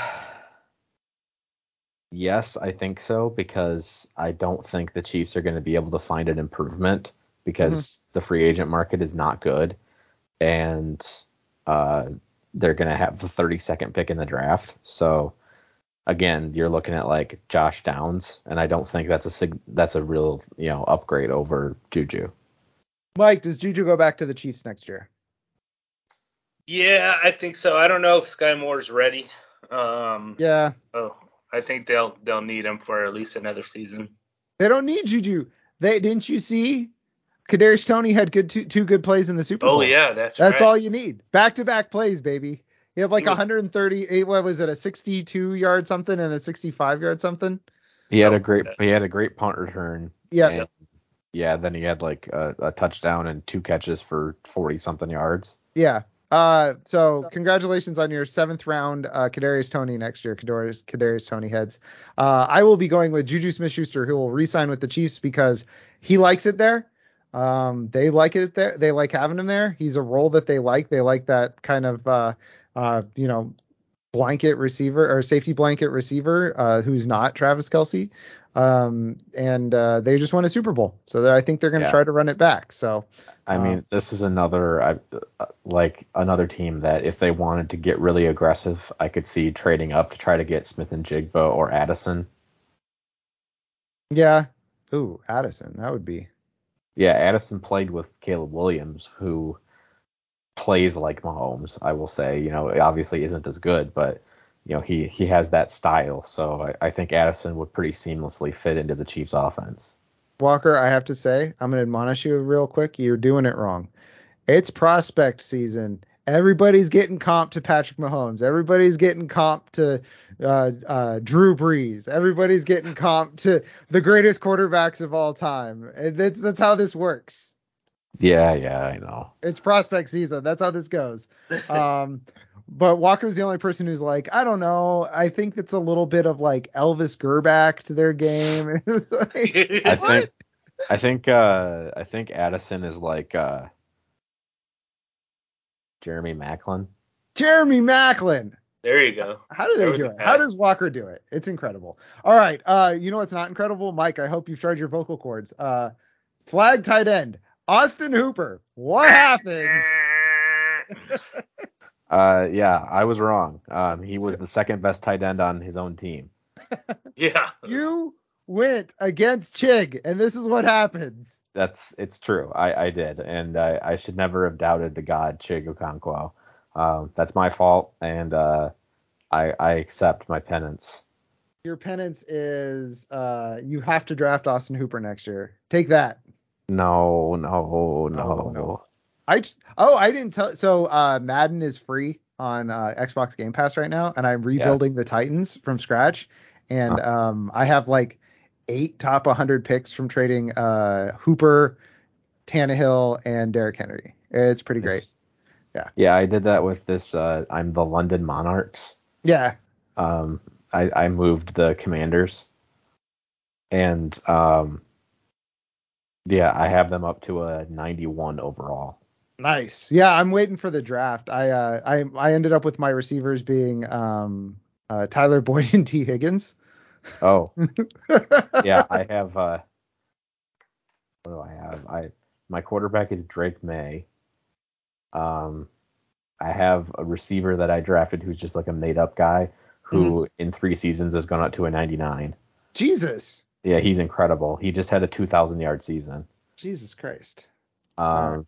yes, I think so because I don't think the Chiefs are going to be able to find an improvement because Mm-hmm. the free agent market is not good, and uh, they're going to have the 32nd pick in the draft. So again, you're looking at like Josh Downs, and I don't think that's a sig- that's a real you know upgrade over Juju. Mike, does Juju go back to the Chiefs next year? Yeah, I think so. I don't know if Skyy Moore's ready. Um, Yeah, Oh, I think they'll they'll need him for at least another season. they don't need Juju. They didn't you see? Kadarius Toney had good two, two good plays in the Super oh, Bowl. Oh yeah, that's That's right. all you need. Back to back plays, baby. You have like He was- 130. Eh, what was it? A 62 yard something and a 65 yard something. He had Oh, a great he had a great punt return. Yeah. and, yeah. Then he had like a, a touchdown and two catches for 40 something yards. Yeah. Uh, so congratulations on your seventh round, uh, Kadarius Toney next year. Kadarius, Kadarius Toney heads. Uh, I will be going with Juju Smith-Schuster, who will re-sign with the Chiefs because he likes it there. Um, they like it there. They like having him there. He's a role that they like. They like that kind of, uh, uh, you know, blanket receiver or safety blanket receiver, uh, who's not Travis Kelce. Um, and uh, they just won a Super Bowl, so I think they're going to Yeah. try to run it back. So I Uh, mean, this is another I, uh, like another team that if they wanted to get really aggressive, I could see trading up to try to get Smith-Njigba or Addison. yeah. Ooh, Addison, that would be. Yeah, Addison played with Caleb Williams, who plays like Mahomes. I will say, you know, obviously isn't as good, but you know he he has that style. So I, I think Addison would pretty seamlessly fit into the Chiefs' offense. Walker, I have to say, I'm going to admonish you real quick. You're doing it wrong. It's prospect season. Everybody's getting comp to Patrick Mahomes. Everybody's getting comp to uh, uh, Drew Brees. Everybody's getting comp to the greatest quarterbacks of all time. And that's that's how this works. Yeah, yeah, I know. It's prospect season. That's how this goes. [LAUGHS] Um, but Walker's the only person who's like, I don't know. I think it's a little bit of like Elvis Grbac to their game. [LAUGHS] Like, I what? think I think uh I think Addison is like uh Jeremy Maclin. Jeremy Maclin. there you go. How do they do a it? How does Walker do it? It's incredible. All right. Uh, you know what's not incredible, Mike? I hope you've charged your vocal cords. Uh, flag tight end Austin Hooper. What happens? [LAUGHS] Uh yeah, I was wrong. Um he was the second best tight end on his own team. [LAUGHS] yeah. You went against Chig, and this is what happens. That's it's true. I, I did, and I, I should never have doubted the god Chig Okonkwo. Um, that's my fault, and uh, I I accept my penance. Your penance is uh, you have to draft Austin Hooper next year. Take that. No, no, no. Oh, no. I just, oh I didn't tell. So uh, Madden is free on uh, Xbox Game Pass right now, and I'm rebuilding the Titans from scratch. And um, I have like eight top 100 picks from trading uh, Hooper, Tannehill, and Derrick Henry. It's pretty great. It's- Yeah. Yeah, I did that with this. Uh, I'm the London Monarchs. Yeah. Um, I, I moved the Commanders, and um, yeah, I have them up to a 91 overall. Nice. Yeah, I'm waiting for the draft. I uh, I I ended up with my receivers being um, uh, Tyler Boyd and [LAUGHS] Tee Higgins. Oh, [LAUGHS] yeah, I have. Uh, what do I have? I my quarterback is Drake Maye. Um, I have a receiver that I drafted who's just like a made up guy who in three seasons has gone up to a 99. Jesus. Yeah, he's incredible. He just had a 2,000 yard season. Jesus Christ. Um.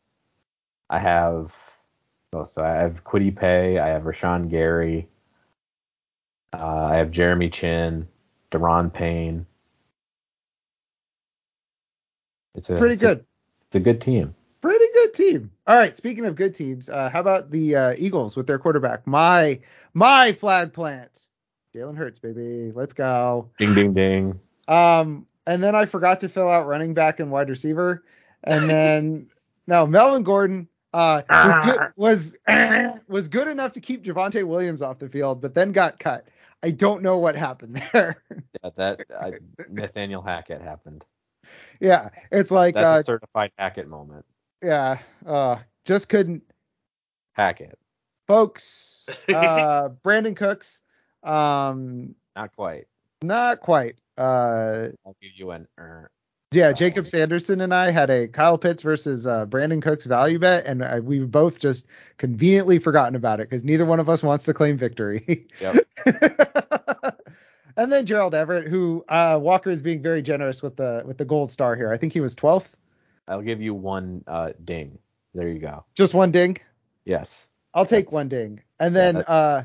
I have. Oh, so I have Kwity Paye. I have Rashan Gary. Uh, I have Jeremy Chinn, Daron Payne. It's a Pretty it's a- good. it's a good team. Pretty good team. All right. Speaking of good teams, uh, how about the uh, Eagles with their quarterback? My my flag plant, Jalen Hurts, baby. Let's go. Ding ding ding. Um, and then I forgot to fill out running back and wide receiver, and [LAUGHS] then no, Melvin Gordon uh, was good was [CLEARS THROAT] was good enough to keep Javonte Williams off the field, but then got cut. I don't know what happened [LAUGHS] there. Yeah, that I, Nathaniel Hackett happened. yeah, it's like That's uh, a certified Hackett moment. yeah, uh, just couldn't. Hackett, folks. [LAUGHS] Uh, Brandin Cooks, um, not quite. not quite. Uh, I'll give you an. Er, yeah, Oh. Jacob Sanderson and I had a Kyle Pitts versus uh, Brandin Cooks value bet, and uh, we've both just conveniently forgotten about it because neither one of us wants to claim victory. Yep. [LAUGHS] and then Gerald Everett, who uh, Walker is being very generous with the with the gold star here. I think he was 12th. I'll give you one uh, ding. There you go. Just one ding. Yes. I'll take That's- one ding. And then that- uh,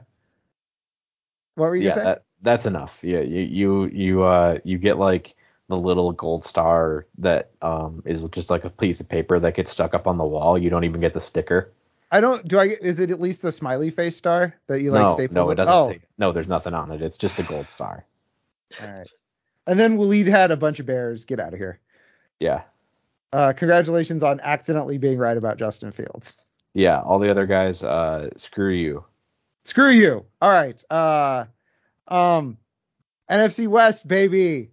what were you Yeah, gonna say? that, that's enough. Yeah, you you you uh you get like the little gold star that um is just like a piece of paper that gets stuck up on the wall. You don't even get the sticker. I don't. Do I? Is it at least the smiley face star that you like no, staple? no, it doesn't. Oh, say- no, there's nothing on it. It's just a gold star. all right. And then Waleed had a bunch of bears. Get out of here. Yeah. Uh, congratulations on accidentally being right about Justin Fields. Yeah, all the other guys, uh, screw you. Screw you. All right. Uh, um, NFC West, baby.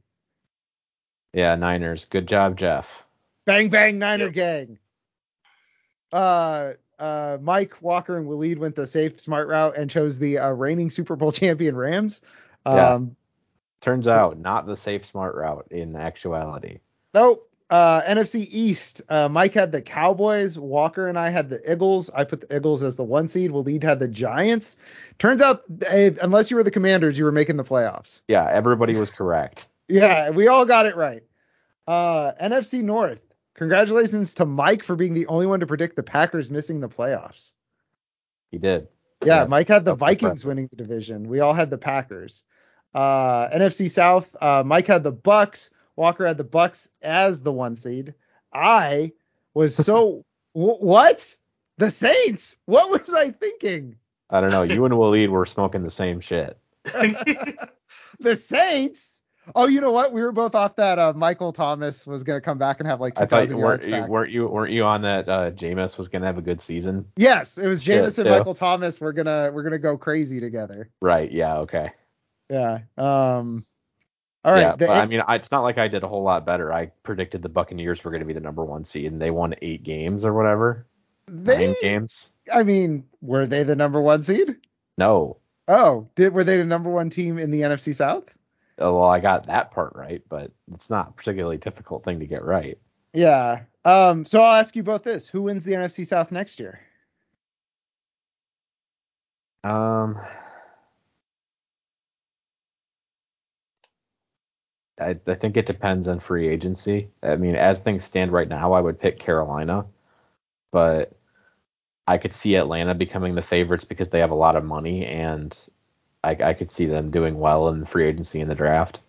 Yeah, Niners. Good job, Jeff. Bang bang Niner Yep. gang. Uh, uh, Mike Walker and Waleed went the safe, smart route and chose the uh, reigning Super Bowl [LAUGHS] champion Rams. Yeah. Um, Turns out, not the safe, smart route in actuality. Nope. Uh, NFC East. Uh, Mike had the Cowboys. Walker and I had the Eagles. I put the Eagles as the one seed. Waleed had the Giants. Turns out, eh, unless you were the Commanders, you were making the playoffs. Yeah, everybody was correct. Yeah, we all got it right. Uh, NFC North. Congratulations to Mike for being the only one to predict the Packers missing the playoffs. He did. Yeah, Yeah, Mike had the that's Vikings winning the division. We all had the Packers. Uh, NFC South, uh, Mike had the Bucks. Walker had the Bucks as the one seed. I was so [LAUGHS] wh- what? The Saints? What was I thinking? I don't know. You and Waleed were smoking the same shit. [LAUGHS] The Saints? Oh, you know what? We were both off that. Uh, Michael Thomas was gonna come back and have like I thought 2,000 yards weren't you, weren't you weren't you on that uh Jameis was gonna have a good season? Yes, it was Yeah, Jameis and yeah. Michael Thomas. We're gonna we're gonna go crazy together. Right, yeah, okay. Yeah. Um. All right. yeah, the but I mean I, it's not like I did a whole lot better. I predicted the Buccaneers were gonna be the number one seed and they won eight games or whatever. they, Nine games? I mean, were they the number one seed? No. Oh, did were they the number one team in the NFC South? Oh, well, I got that part right, but it's not a particularly difficult thing to get right. Yeah. Um. So I'll ask you both this: Who wins the NFC South next year? Um, I, I think it depends on free agency. I mean, as things stand right now, I would pick Carolina, but I could see Atlanta becoming the favorites because they have a lot of money, and I, I could see them doing well in free agency in the draft.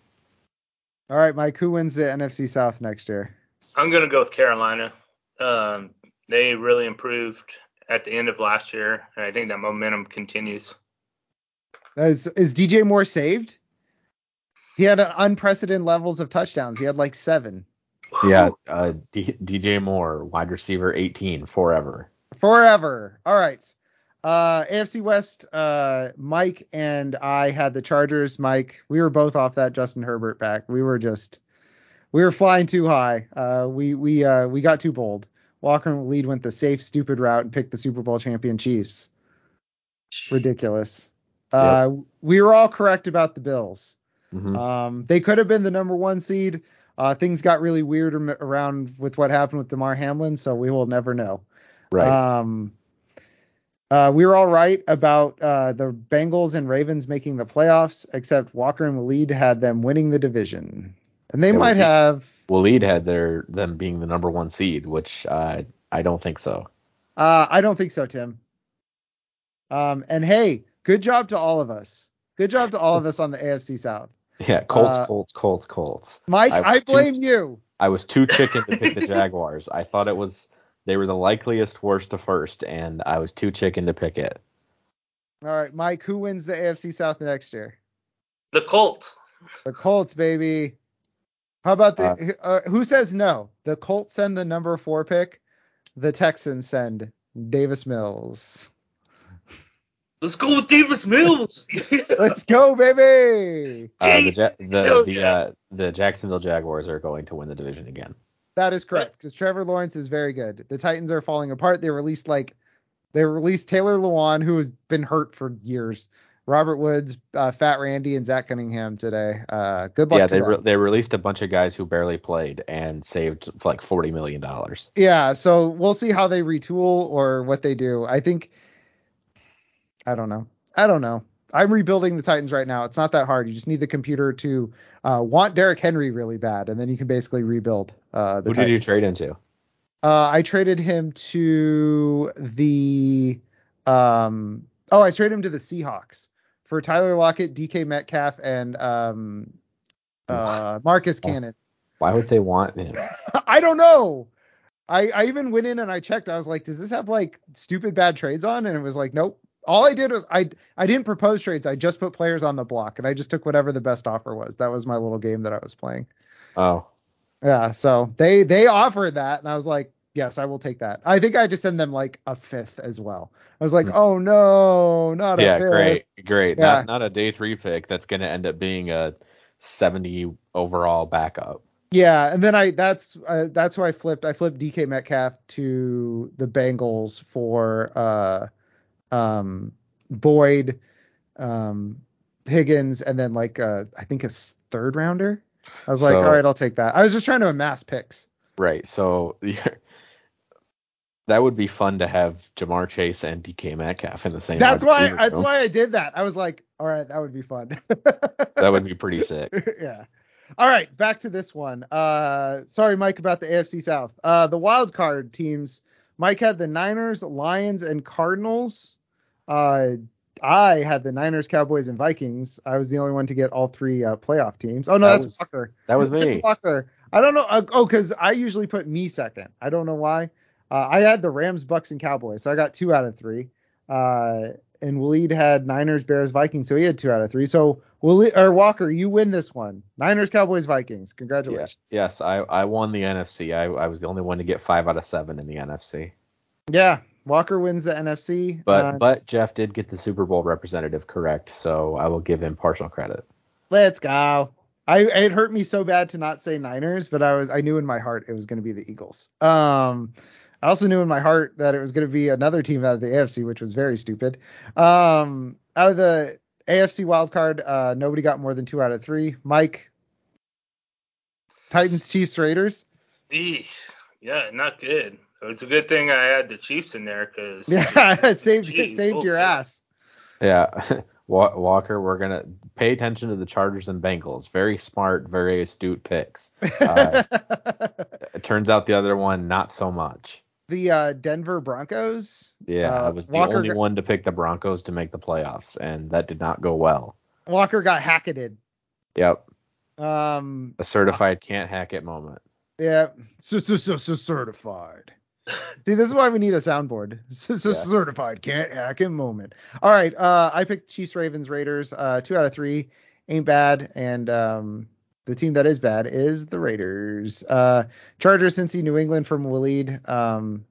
All right, Mike. Who wins the NFC South next year? I'm gonna go with Carolina. Um, they really improved at the end of last year, and I think that momentum continues. Is is DJ Moore saved? He had an unprecedented levels of touchdowns. He had like seven Yeah, uh, D, DJ Moore, wide receiver, 18, forever. forever. All right. Uh, AFC West. Uh, Mike and I had the Chargers. Mike, we were both off that Justin Herbert back. We were just we were flying too high. Uh, we we uh we got too bold. Walker and Lead went the safe, stupid route and picked the Super Bowl champion Chiefs. Ridiculous. Uh, we were all correct about the Bills. Mhm. Um, they could have been the number one seed. Uh, things got really weird around with what happened with Damar Hamlin, so we will never know. right. Um, uh, we were all right about uh, the Bengals and Ravens making the playoffs, except Walker and Waleed had them winning the division, and they Yeah, might Waleed- have. Waleed had their them being the number one seed, which uh, I don't think so. Uh, I don't think so, Tim. Um, and hey, good job to all of us. Good job to all of us on the AFC South. Yeah, Colts, Uh, Colts, Colts, Colts. Mike, I- I blame you. I was too chicken to pick the [LAUGHS] Jaguars. I thought it was they were the likeliest worst to first, and I was too chicken to pick it. All right, Mike, who wins the AFC South next year? The Colts. The Colts, baby. How about the uh, who says no? The Colts send the number four pick. The Texans send Davis Mills. Let's go with Davis Mills. [LAUGHS] Let's go, baby. Uh, the ja- the the, uh, the Jacksonville Jaguars are going to win the division again. That is correct because Trevor Lawrence is very good. The Titans are falling apart. They released like they released Taylor Lewan, who has been hurt for years. Robert Woods, uh, Fat Randy, and Zach Cunningham today. Uh, good luck yeah, to they them. re- they released a bunch of guys who barely played and saved like forty million dollars. Yeah, so we'll see how they retool or what they do. I think I don't know. I don't know. I'm rebuilding the Titans right now. It's not that hard. You just need the computer to uh, want Derrick Henry really bad, and then you can basically rebuild. Uh, the Who Titans. did you trade into? Uh, I traded him to the um. Oh, I traded him to the Seahawks for Tyler Lockett, DK Metcalf, and um, uh, Marcus. Cannon. Why would they want him? [LAUGHS] I don't know. I, I even went in and I checked. I was like, does this have like stupid bad trades on? And it was like, nope. All I did was I I didn't propose trades. I just put players on the block and I just took whatever the best offer was. That was my little game that I was playing. Oh, Yeah. So they they offered that and I was like, yes, I will take that. I think I just send them like a fifth as well. I was like, Hmm. oh no, not a yeah, fifth. great, great. Yeah. Not not a day three pick that's going to end up being a 70 overall backup. Yeah, and then I that's uh, that's who I flipped. I flipped DK Metcalf to the Bengals for uh um Boyd, um Higgins, and then like uh I think a third rounder. I was like, So- all right, I'll take that. I was just trying to amass picks. Right. So [LAUGHS] that would be fun to have Ja'Marr Chase and DK Metcalf in the same. That's why that's why I did that. I was like, all right, that would be fun. [LAUGHS] That would be pretty [LAUGHS] sick. yeah. All right, back to this one. Uh, sorry, Mike, about the AFC South. Uh, the wild card teams. Mike had the Niners, Lions, and Cardinals. Uh, I had the Niners, Cowboys, and Vikings. I was the only one to get all three uh, playoff teams. Oh no, That that's was- Walker. That was That's me. Walker. I don't know. Uh, oh, because I usually put me second. I don't know why. Uh, I had the Rams, Bucks, and Cowboys, so I got two out of three. Uh, and Waleed had Niners, Bears, Vikings, so he had two out of three. So Waleed, or Walker, you win this one. Niners, Cowboys, Vikings. Congratulations. Yes, I, I won the NFC. I, I was the only one to get five out of seven in the NFC. Yeah. Walker wins the NFC. But Uh, but Jeff did get the Super Bowl representative correct, so I will give him partial credit. let's go. I it hurt me so bad to not say Niners, but I was I knew in my heart it was going to be the Eagles. Um, I also knew in my heart that it was going to be another team out of the AFC, which was very stupid. Um, out of the AFC wild card, uh, nobody got more than two out of three. Mike, Titans, Chiefs, Raiders. Eesh. Yeah, not good. It's a good thing I had the Chiefs in there because Yeah, [LAUGHS] it saved Jeez, saved your ass. Yeah, [LAUGHS] Walker, we're gonna pay attention to the Chargers and Bengals. Very smart, very astute picks. Uh, [LAUGHS] it turns out the other one not so much. the uh, Denver Broncos. Yeah, uh, I was the Walker only got- one to pick the Broncos to make the playoffs, and that did not go well. Walker got hacketed. Yep, Um, a certified can't hack it moment. Yeah, so, so, so, so certified. [LAUGHS] See, this is why we need a soundboard. [LAUGHS] So, so Yeah. certified, can't hack it moment. All right, uh, I picked Chiefs, Ravens, Raiders. Uh, two out of three ain't bad, and um, the team that is bad is the Raiders. Uh, Chargers, Cincy, New England from Waleed. Um,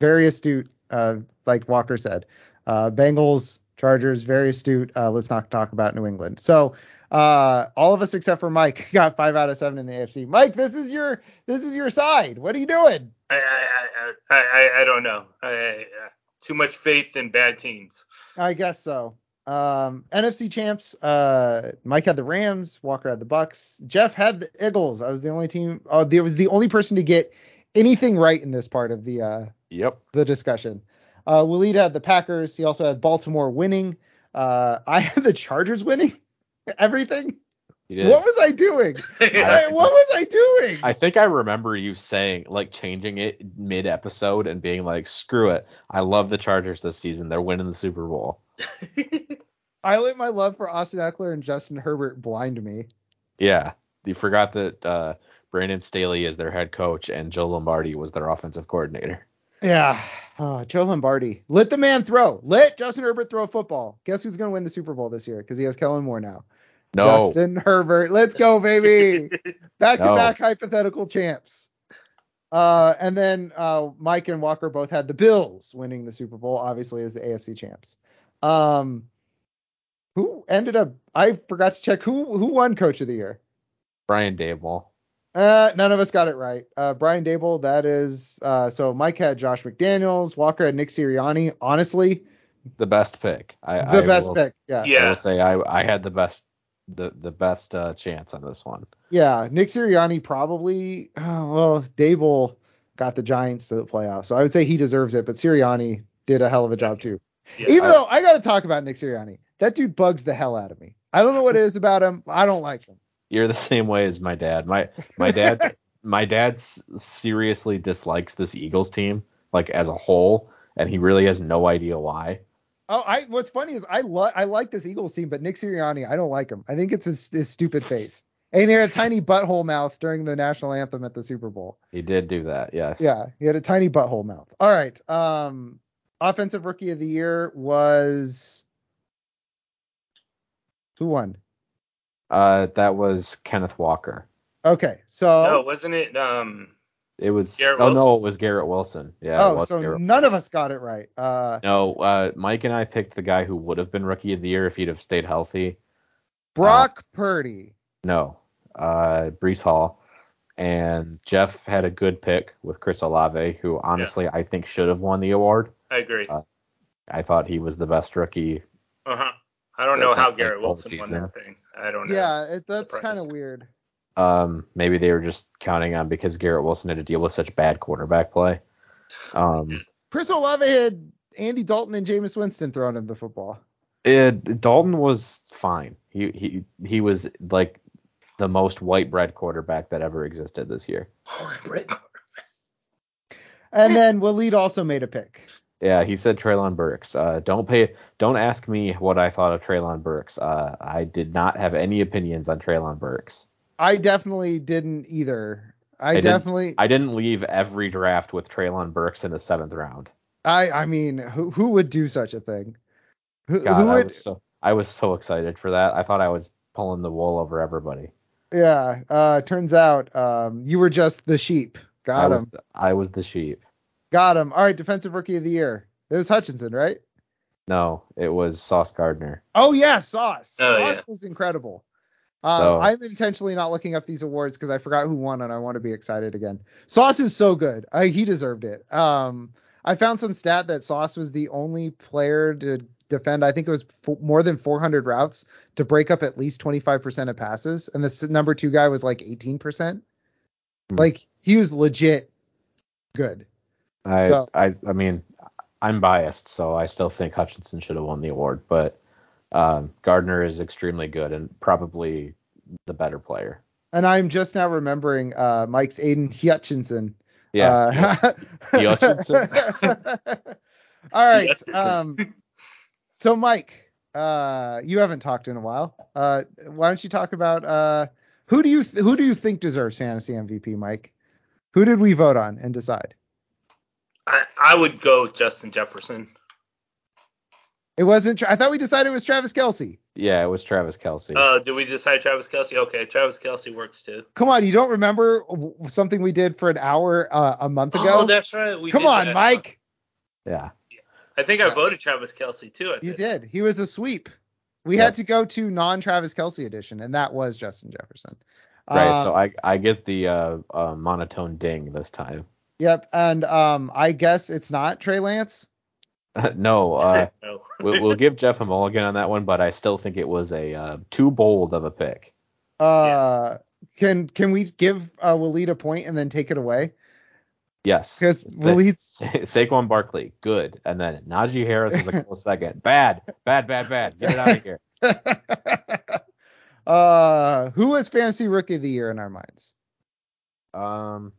very astute, uh, like Walker said. Uh, Bengals, Chargers, very astute. Uh, let's not talk about New England. So. Uh, all of us except for Mike [LAUGHS] got five out of seven in the AFC. Mike, this is your this is your side. What are you doing? I, I, I, I, I don't know. I, I, uh, too much faith in bad teams. I guess so. Um, NFC champs. Uh, Mike had the Rams. Walker had the Bucks. Jeff had the Eagles. I was the only team. Uh, there was the only person to get anything right in this part of the uh, Yep. the discussion. Uh, Waleed had the Packers. He also had Baltimore winning. Uh, I had the Chargers winning. Everything. What was I doing? [LAUGHS] I- what was I doing? I think I remember you saying like changing it mid episode and being like, "Screw it, I love the Chargers this season. They're winning the Super Bowl." [LAUGHS] I let my love for Austin Ekeler and Justin Herbert blind me. Yeah, you forgot that uh, Brandon Staley is their head coach and Joe Lombardi was their offensive coordinator. Yeah. Oh, Joe Lombardi. Let the man throw. Let Justin Herbert throw a football. Guess who's going to win the Super Bowl this year? Because he has Kellen Moore now. No, Justin Herbert. Let's go, baby. [LAUGHS] Back to back hypothetical champs. Uh, and then uh, Mike and Walker both had the Bills winning the Super Bowl, obviously as the AFC champs. Um, who ended up? I forgot to check who who won Coach of the Year. Brian Daboll. Uh, none of us got it right. Uh, Brian Daboll, that is. Uh, so Mike had Josh McDaniels, Walker had Nick Sirianni. Honestly, the best pick. I, the I best will, pick. Yeah. I Yeah. will say I, I had the best the the best uh, chance on this one. Yeah, Nick Sirianni probably. Oh, well, Daboll got the Giants to the playoffs, so I would say he deserves it. But Sirianni did a hell of a job too. Yeah. Even I- though I got to talk about Nick Sirianni. that dude bugs the hell out of me. I don't know what it is about him. I don't like him. You're the same way as my dad. My my dad [LAUGHS] my dad seriously dislikes this Eagles team like as a whole, and he really has no idea why. Oh, I what's funny is I like I like this Eagles team, but Nick Sirianni, I don't like him. I think it's his, his stupid face. And he had a tiny butthole mouth during the national anthem at the Super Bowl. He did do that, yes. Yeah, he had a tiny butthole mouth. All right. Um offensive rookie of the year was who won? Uh, that was Kenneth Walker. Okay. So No, wasn't it? Um, It was Garrett oh no, it was Garrett Wilson. Yeah. it oh, was so Garrett none of us got it right. Uh No, uh, Mike and I picked the guy who would have been rookie of the year if he'd have stayed healthy. Brock Purdy. No, uh, Breece Hall. And Jeff had a good pick with Chris Olave, who honestly I think should have won the award. I agree. Uh, I thought he was the best rookie. Uh huh. I don't know how Garrett Wilson won season. that thing. I don't know. Yeah, it, that's kind of weird. Um, maybe they were just counting on because Garrett Wilson had to deal with such bad quarterback play. Um, Chris Olave had Andy Dalton and Jameis Winston throwing him the football. it, Dalton was fine. He he he was like the most white bread quarterback that ever existed this year. And then Waleed also made a pick. Yeah, he said Treylon Burks. Uh, don't pay. Don't ask me what I thought of Treylon Burks. Uh, I did not have any opinions on Treylon Burks. I definitely didn't either. I, I didn't- definitely I didn't leave every draft with Treylon Burks in the seventh round. I I mean who who would do such a thing? Who, God, who I would was so I was so excited for that. I thought I was pulling the wool over everybody. yeah, uh turns out um you were just the sheep. I Got was him. I was the sheep. Got him. All right, defensive rookie of the year. It was Hutchinson, right? No, it was Sauce Gardner. Oh yeah, Sauce. Oh, Sauce yeah. was incredible. Um, So- I'm intentionally not looking up these awards because I forgot who won and I want to be excited again. Sauce is so good. I, he deserved it. Um, I found some stat that Sauce was the only player to defend. I think it was f- more than 400 routes to break up at least 25% of passes, and the number two guy was like 18%. Hmm. Like he was legit good. I So- I I mean I'm biased, so I still think Hutchinson should have won the award, but um, Gardner is extremely good and probably the better player. And I'm just now remembering uh, Mike's Aidan Hutchinson. Yeah. Uh, [LAUGHS] Hutchinson. [LAUGHS] All right. Yes, Um, so Mike, uh, you haven't talked in a while. Uh, why don't you talk about uh, who do you th- who do you think deserves fantasy MVP, Mike? Who did we vote on and decide? I, I would go with Justin Jefferson. It wasn't. Tra- I thought we decided it was Travis Kelce. yeah, it was Travis Kelce. Uh, did we decide Travis Kelce? Okay, Travis Kelce works too. Come on, you don't remember something we did for an hour uh, a month ago? Oh, that's right. We Come did on, that. Mike. yeah. yeah. I think I Yeah. voted Travis Kelce too. I You think. did. He was a sweep. We Yep. had to go to non Travis Kelce edition, and that was Justin Jefferson. Right, Um, so I I get the uh, uh, monotone ding this time. Yep, and um, I guess it's not Trey Lance. [LAUGHS] no, uh, [LAUGHS] No. we'll, we'll give Jeff a mulligan on that one, but I still think it was a uh, too bold of a pick. Uh, can can we give uh, Waleed a point and then take it away? Yes. Because Sa- Waleed's Sa- Saquon Barkley, good, and then Najee Harris was a close [LAUGHS] second. Bad, bad, bad, bad. Get it out of here. uh, who was fantasy rookie of the year in our minds? Um,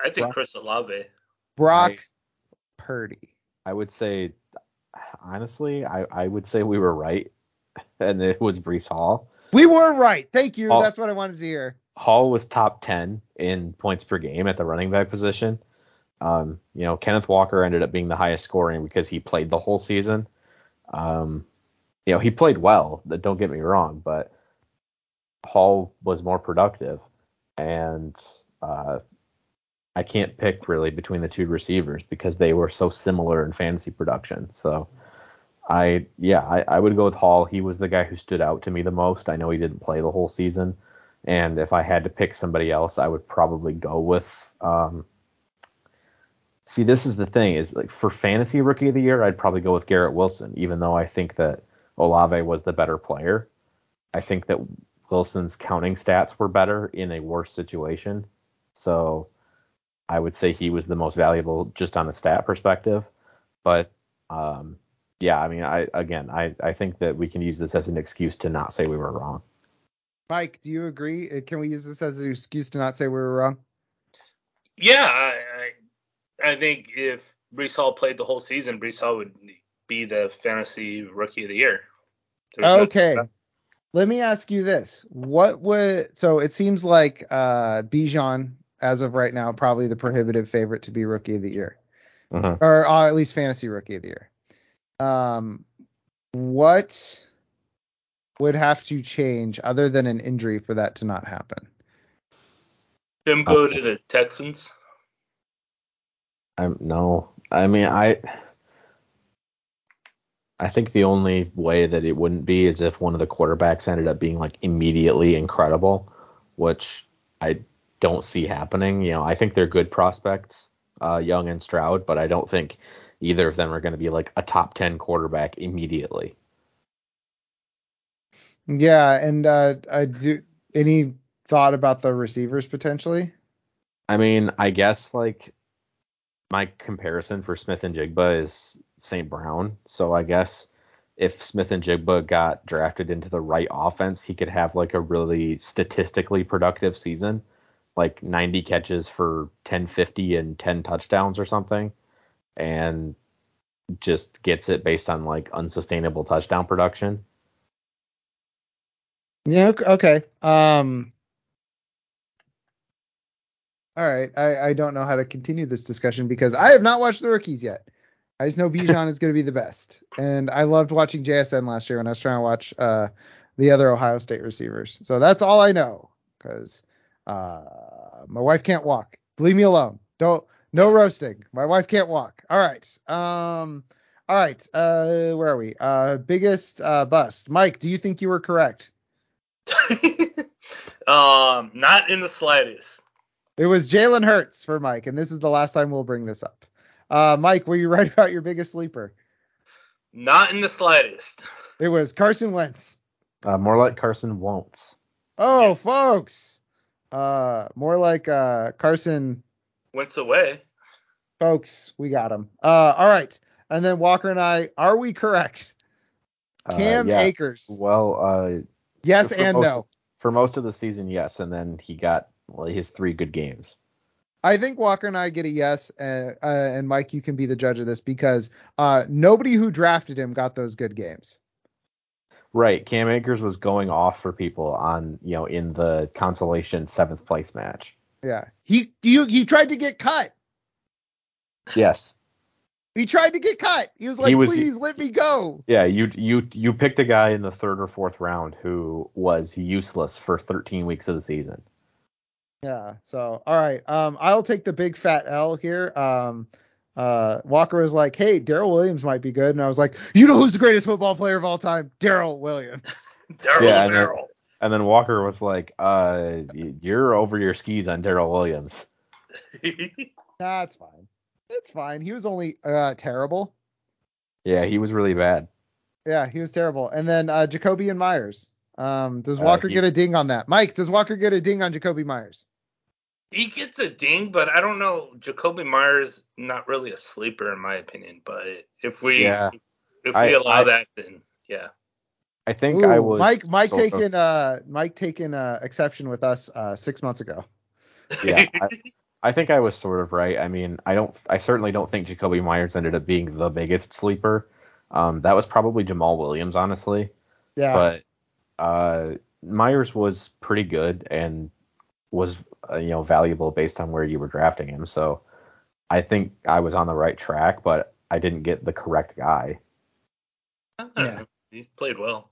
I think Chris Olave. Brock I- Purdy. I would say, honestly, I, I would say we were right, [LAUGHS] and it was Breece Hall. We were right. Thank you. Oh. That's what I wanted to hear. Hall was top 10 in points per game at the running back position. Um, you know, Kenneth Walker ended up being the highest scoring because he played the whole season. Um, you know, he played well, don't get me wrong, but Hall was more productive. And uh, I can't pick really between the two receivers because they were so similar in fantasy production. So I, yeah, I, I would go with Hall. He was the guy who stood out to me the most. I know he didn't play the whole season. And if I had to pick somebody else, I would probably go with. Um, see, this is the thing is like for fantasy rookie of the year, I'd probably go with Garrett Wilson, even though I think that Olave was the better player. I think that Wilson's counting stats were better in a worse situation, so I would say he was the most valuable just on a stat perspective. But um, yeah, I mean, I again, I I think that we can use this as an excuse to not say we were wrong. Mike, do you agree? Uh, Can we use this as an excuse to not say we were wrong? Yeah, I, I I think if Breece Hall played the whole season, Breece Hall would be the fantasy rookie of the year. There's no- Okay. Let me ask you this. What would so it seems like uh Bijan as of right now probably the prohibitive favorite to be rookie of the year. Mhm. Or uh, at least fantasy rookie of the year. Um what would have to change other than an injury for that to not happen? Him go to the Texans. I'm no. I mean, I I think the only way that it wouldn't be is if one of the quarterbacks ended up being like immediately incredible, which I don't see happening. You know, I think they're good prospects, uh, Young and Stroud, but I don't think either of them are going to be like a top 10 quarterback immediately. Yeah, and uh I do any thought about the receivers potentially? I mean, I guess like my comparison for Smith-Njigba is St. Brown. So I guess if Smith-Njigba got drafted into the right offense, he could have like a really statistically productive season, like 90 catches for 1050 and 10 touchdowns or something, and just gets it based on like unsustainable touchdown production. Yeah, ok- okay. Um All right. I, I don't know how to continue this discussion because I have not watched the rookies yet. I just know [LAUGHS] Bijan is going to be the best. And I loved watching JSN last year when I was trying to watch uh, the other Ohio State receivers. So that's all I know because uh, my wife can't walk. Leave me alone. Don't no roasting. My wife can't walk. All right. Um. All right. Uh. Where are we? Uh. Biggest uh, bust. Mike, do you think you were correct? [LAUGHS] um, not in the slightest. It was Jalen Hurts for Mike, and this is the last time we'll bring this up. Uh, Mike, were you [LAUGHS] right about your biggest sleeper? Not in the slightest. It was Carson Wentz. Uh, more like Carson won't. Oh, folks. Uh, more like uh, Carson. Wentz away. Folks, we got him. Uh, all right. And then Walker and I, are we correct? Uh, Cam yeah. Akers. Well, uh, Yes and most no. for most of the season, yes, and then he got well, his three good games. I think Walker and I get a yes, and, uh, and Mike, you can be the judge of this because uh, nobody who drafted him got those good games. Right, Cam Akers was going off for people on you know in the consolation seventh place match. Yeah, he you he tried to get cut. Yes, [LAUGHS] He tried to get cut. He was like, He was- please let me go. yeah, you you you picked a guy in the third or fourth round who was useless for 13 weeks of the season. Yeah. So all right. Um, I'll take the big fat L here. Um, uh, Walker was like, hey, Daryl Williams might be good, and I was like, you know who's the greatest football player of all time? Daryl Williams. [LAUGHS] Daryl Yeah, I know. Daryl. And then Walker was like, uh, you're over your skis on Daryl Williams. [LAUGHS] nah, it's fine. It's fine. He was only uh terrible. Yeah, he was really bad. Yeah, he was terrible. And then uh, Jakobi and Meyers. Um, does Uh, Walker he- get a ding on that? Mike, does Walker get a ding on Jakobi Meyers? He gets a ding, but I don't know. Jakobi Meyers not really a sleeper in my opinion. But if we Yeah. if I- we allow I- that, then yeah. I think I Ooh, was Mike. Mike sort of- taking uh Mike taking uh exception with us uh six months ago. Yeah, [LAUGHS] I think I was sort of right. I mean, I don't, I certainly don't think Jakobi Meyers ended up being the biggest sleeper. Um, that was probably Jamaal Williams, honestly. Yeah. But uh, Meyers was pretty good and was, uh, you know, valuable based on where you were drafting him. So I think I was on the right track, but I didn't get the correct guy. Yeah. He's played well.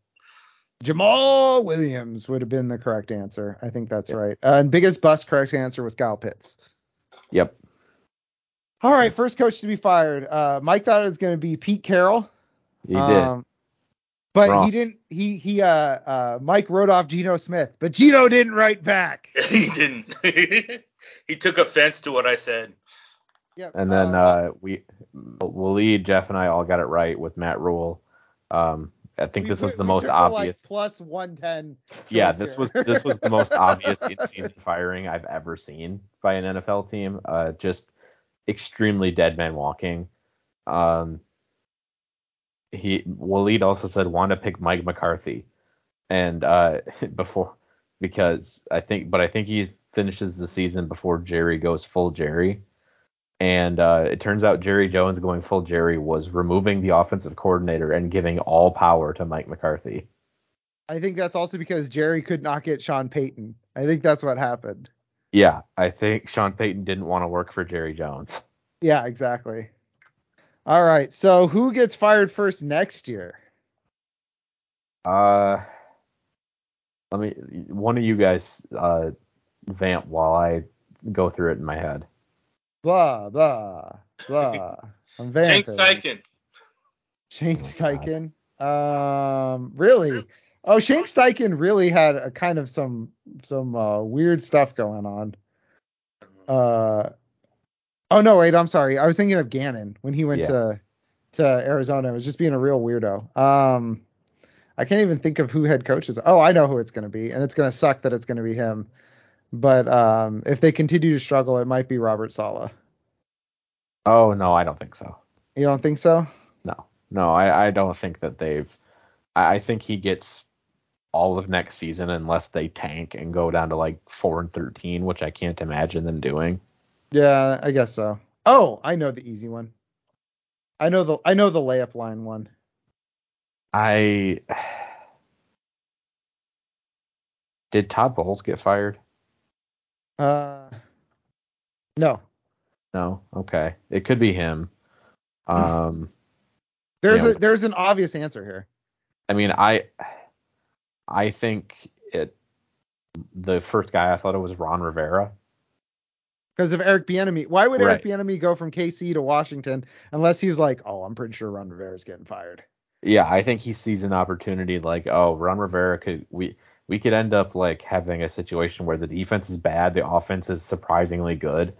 Jamaal Williams would have been the correct answer. I think that's right. Uh, and biggest bust correct answer was Kyle Pitts. Yep. All right, first coach to be fired. Uh, Mike thought it was going to be Pete Carroll. He did. Um, but Wrong. he didn't. He he. Uh, uh, Mike wrote off Geno Smith, but Geno didn't write back. [LAUGHS] he didn't. [LAUGHS] he took offense to what I said. Yep. And then uh, we, Waleed, Jeff, and I all got it right with Matt Rhule. Um, I think we this was the we most took obvious. like plus 110. yeah, this here. was this was the most [LAUGHS] obvious in-season firing I've ever seen by an NFL team. Uh, just extremely dead man walking. Um, he Waleed also said want to pick Mike McCarthy, and uh, [LAUGHS] before because I think, but I think he finishes the season before Jerry goes full Jerry. And uh, it turns out Jerry Jones going full Jerry was removing the offensive coordinator and giving all power to Mike McCarthy. I think that's also because Jerry could not get Sean Payton. I think that's what happened. Yeah, I think Sean Payton didn't want to work for Jerry Jones. Yeah, exactly. All right. So who gets fired first next year? Uh, let me. One of you guys uh, vamp while I go through it in my head. Blah blah blah. [LAUGHS] I'm Shane. Steichen. Shane Oh, Steichen. Um, really? Oh, Shane Steichen really had a kind of some some uh, weird stuff going on. Uh, oh no, wait, I'm sorry. I was thinking of Gannon when he went Yeah. to to Arizona. It was just being a real weirdo. Um, I can't even think of who head coaches. Oh, I know who it's going to be, and it's going to suck that it's going to be him. But um, if they continue to struggle, it might be Robert Saleh. Oh no, I don't think so. You don't think so? No, no, I, I don't think that they've. I, I think he gets all of next season unless they tank and go down to like four and thirteen, which I can't imagine them doing. Yeah, I guess so. Oh, I know the easy one. I know the I know the layup line one. I [SIGHS] did Todd Bowles get fired? Uh, no. No. Okay, it could be him. Um, There's a there's an obvious answer here. I mean, I I think it. The first guy I thought it was Ron Rivera. Because of Eric Bieniemy. Why would Eric Right. Bieniemy go from KC to Washington unless he was like, oh, I'm pretty sure Ron Rivera's getting fired. Yeah, I think he sees an opportunity like, oh, Ron Rivera could we we could end up like having a situation where the defense is bad, the offense is surprisingly good,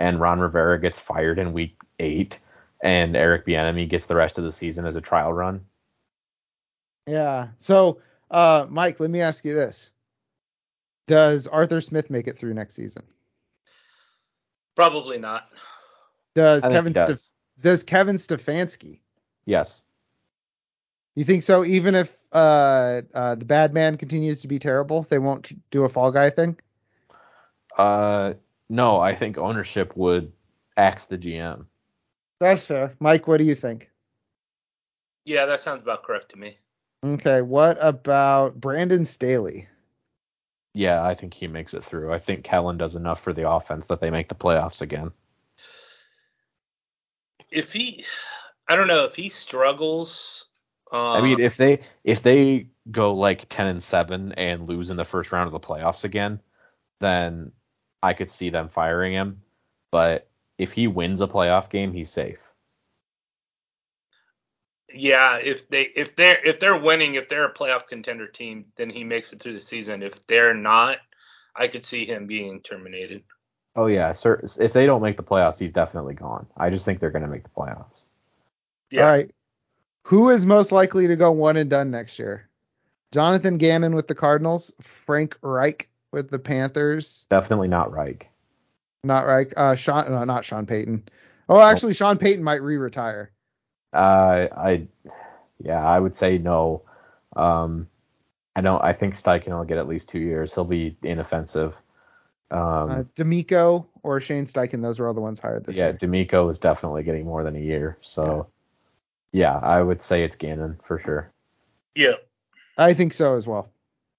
and Ron Rivera gets fired in week eight, and Eric Bieniemy gets the rest of the season as a trial run. Yeah. So, uh, Mike, let me ask you this: Does Arthur Smith make it through next season? Probably not. Does I Kevin does. Stef- does Kevin Stefanski? Yes. You think so? Even if uh, uh, the bad man continues to be terrible, they won't do a fall guy thing. Uh, no, I think ownership would axe the GM. That's fair. Mike, what do you think? Yeah, that sounds about correct to me. Okay, what about Brandon Staley? Yeah, I think he makes it through. I think Kellen does enough for the offense that they make the playoffs again. If he, I don't know, if he struggles. Uh, I mean, if they if they go like ten and seven and lose in the first round of the playoffs again, then I could see them firing him. But if he wins a playoff game, he's safe. Yeah, if they if they're if they're winning, if they're a playoff contender team, then he makes it through the season. If they're not, I could see him being terminated. Oh yeah, sir. If they don't make the playoffs, he's definitely gone. I just think they're going to make the playoffs. Yeah. All right. Who is most likely to go one and done next year? Jonathan Gannon with the Cardinals, Frank Reich with the Panthers, Definitely not Reich. not Reich, uh, Sean, no, not Sean Payton. Oh, actually, Sean Payton might re-retire. Uh, I yeah, I would say no. Um, I don't. I think Steichen will get at least two years. He'll be inoffensive. Um, Uh, DeMeco or Shane Steichen, those were all the ones hired this yeah, year. Yeah, DeMeco is definitely getting more than a year. So, yeah, I would say it's Gannon for sure. Yeah. I think so as well.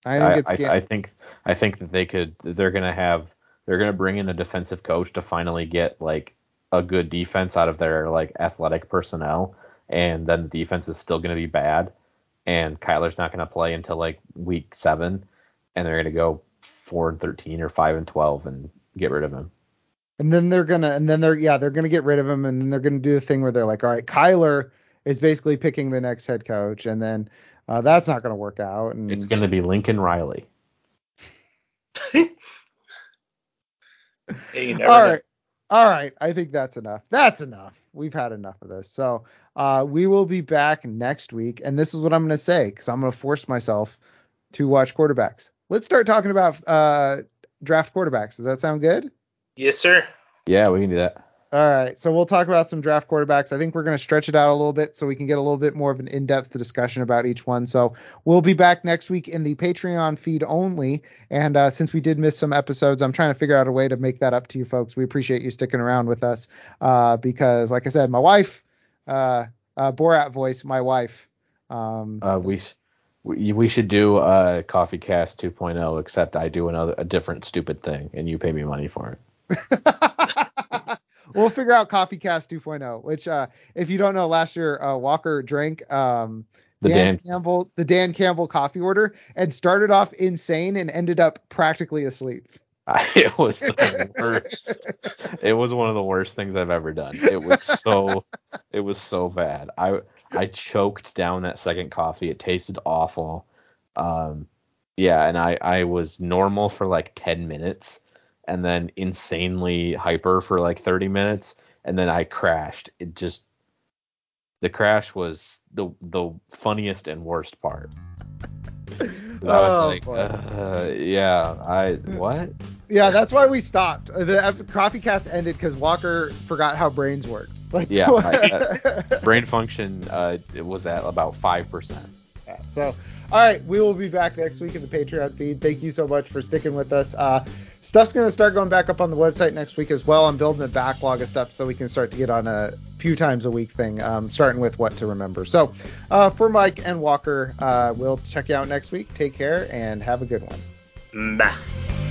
I think I, it's I, Gan- I think I think that they could. They're gonna have. They're gonna bring in a defensive coach to finally get like a good defense out of their like athletic personnel, and then the defense is still gonna be bad, and Kyler's not gonna play until like week seven, and they're gonna go four and thirteen or five and twelve and get rid of him. and then they're gonna, and then they're, yeah, they're gonna get rid of him, and then they're gonna do the thing where they're like, all right, Kyler is basically picking the next head coach, and then uh, that's not gonna work out. And It's gonna be Lincoln Riley. [LAUGHS] Hey, you never all know. right. All right. I think that's enough. That's enough. We've had enough of this. So uh, we will be back next week. And this is what I'm going to say because I'm going to force myself to watch quarterbacks. Let's start talking about uh, draft quarterbacks. Does that sound good? Yes, sir. Yeah, we can do that. All right, so we'll talk about some draft quarterbacks. I think we're going to stretch it out a little bit so we can get a little bit more of an in-depth discussion about each one. So we'll be back next week in the Patreon feed only. And uh, since we did miss some episodes, I'm trying to figure out a way to make that up to you folks. We appreciate you sticking around with us uh, because, like I said, my wife, uh, uh Borat voice, my wife. Um, uh, we. We, we should do a Coffee Cast 2.0, except I do another a different stupid thing, and you pay me money for it. [LAUGHS] we'll figure out Coffee Cast 2.0, which uh, if you don't know, last year uh, Walker drank um, the Dan, Dan, Campbell the Dan Campbell coffee order and started off insane and ended up practically asleep. [LAUGHS] it was the worst. it was one of the worst things I've ever done. It was so it was so bad. I I choked down that second coffee. It tasted awful. Um yeah, and I I was normal for like 10 minutes and then insanely hyper for like 30 minutes and then I crashed. It just the crash was the the funniest and worst part. I was oh, like, uh, yeah, I what? Yeah, that's why we stopped. The coffee cast ended because Walker forgot how brains worked. [LAUGHS] Like, yeah, I, uh, [LAUGHS] brain function uh, was at about five percent. Yeah, so all right, we will be back next week in the Patreon feed. Thank you so much for sticking with us. Uh, stuff's going to start going back up on the website next week as well. I'm building a backlog of stuff so we can start to get on a few times a week thing, um, starting with what to remember. So uh, for Mike and Walker, uh, we'll check you out next week. Take care and have a good one. Bye.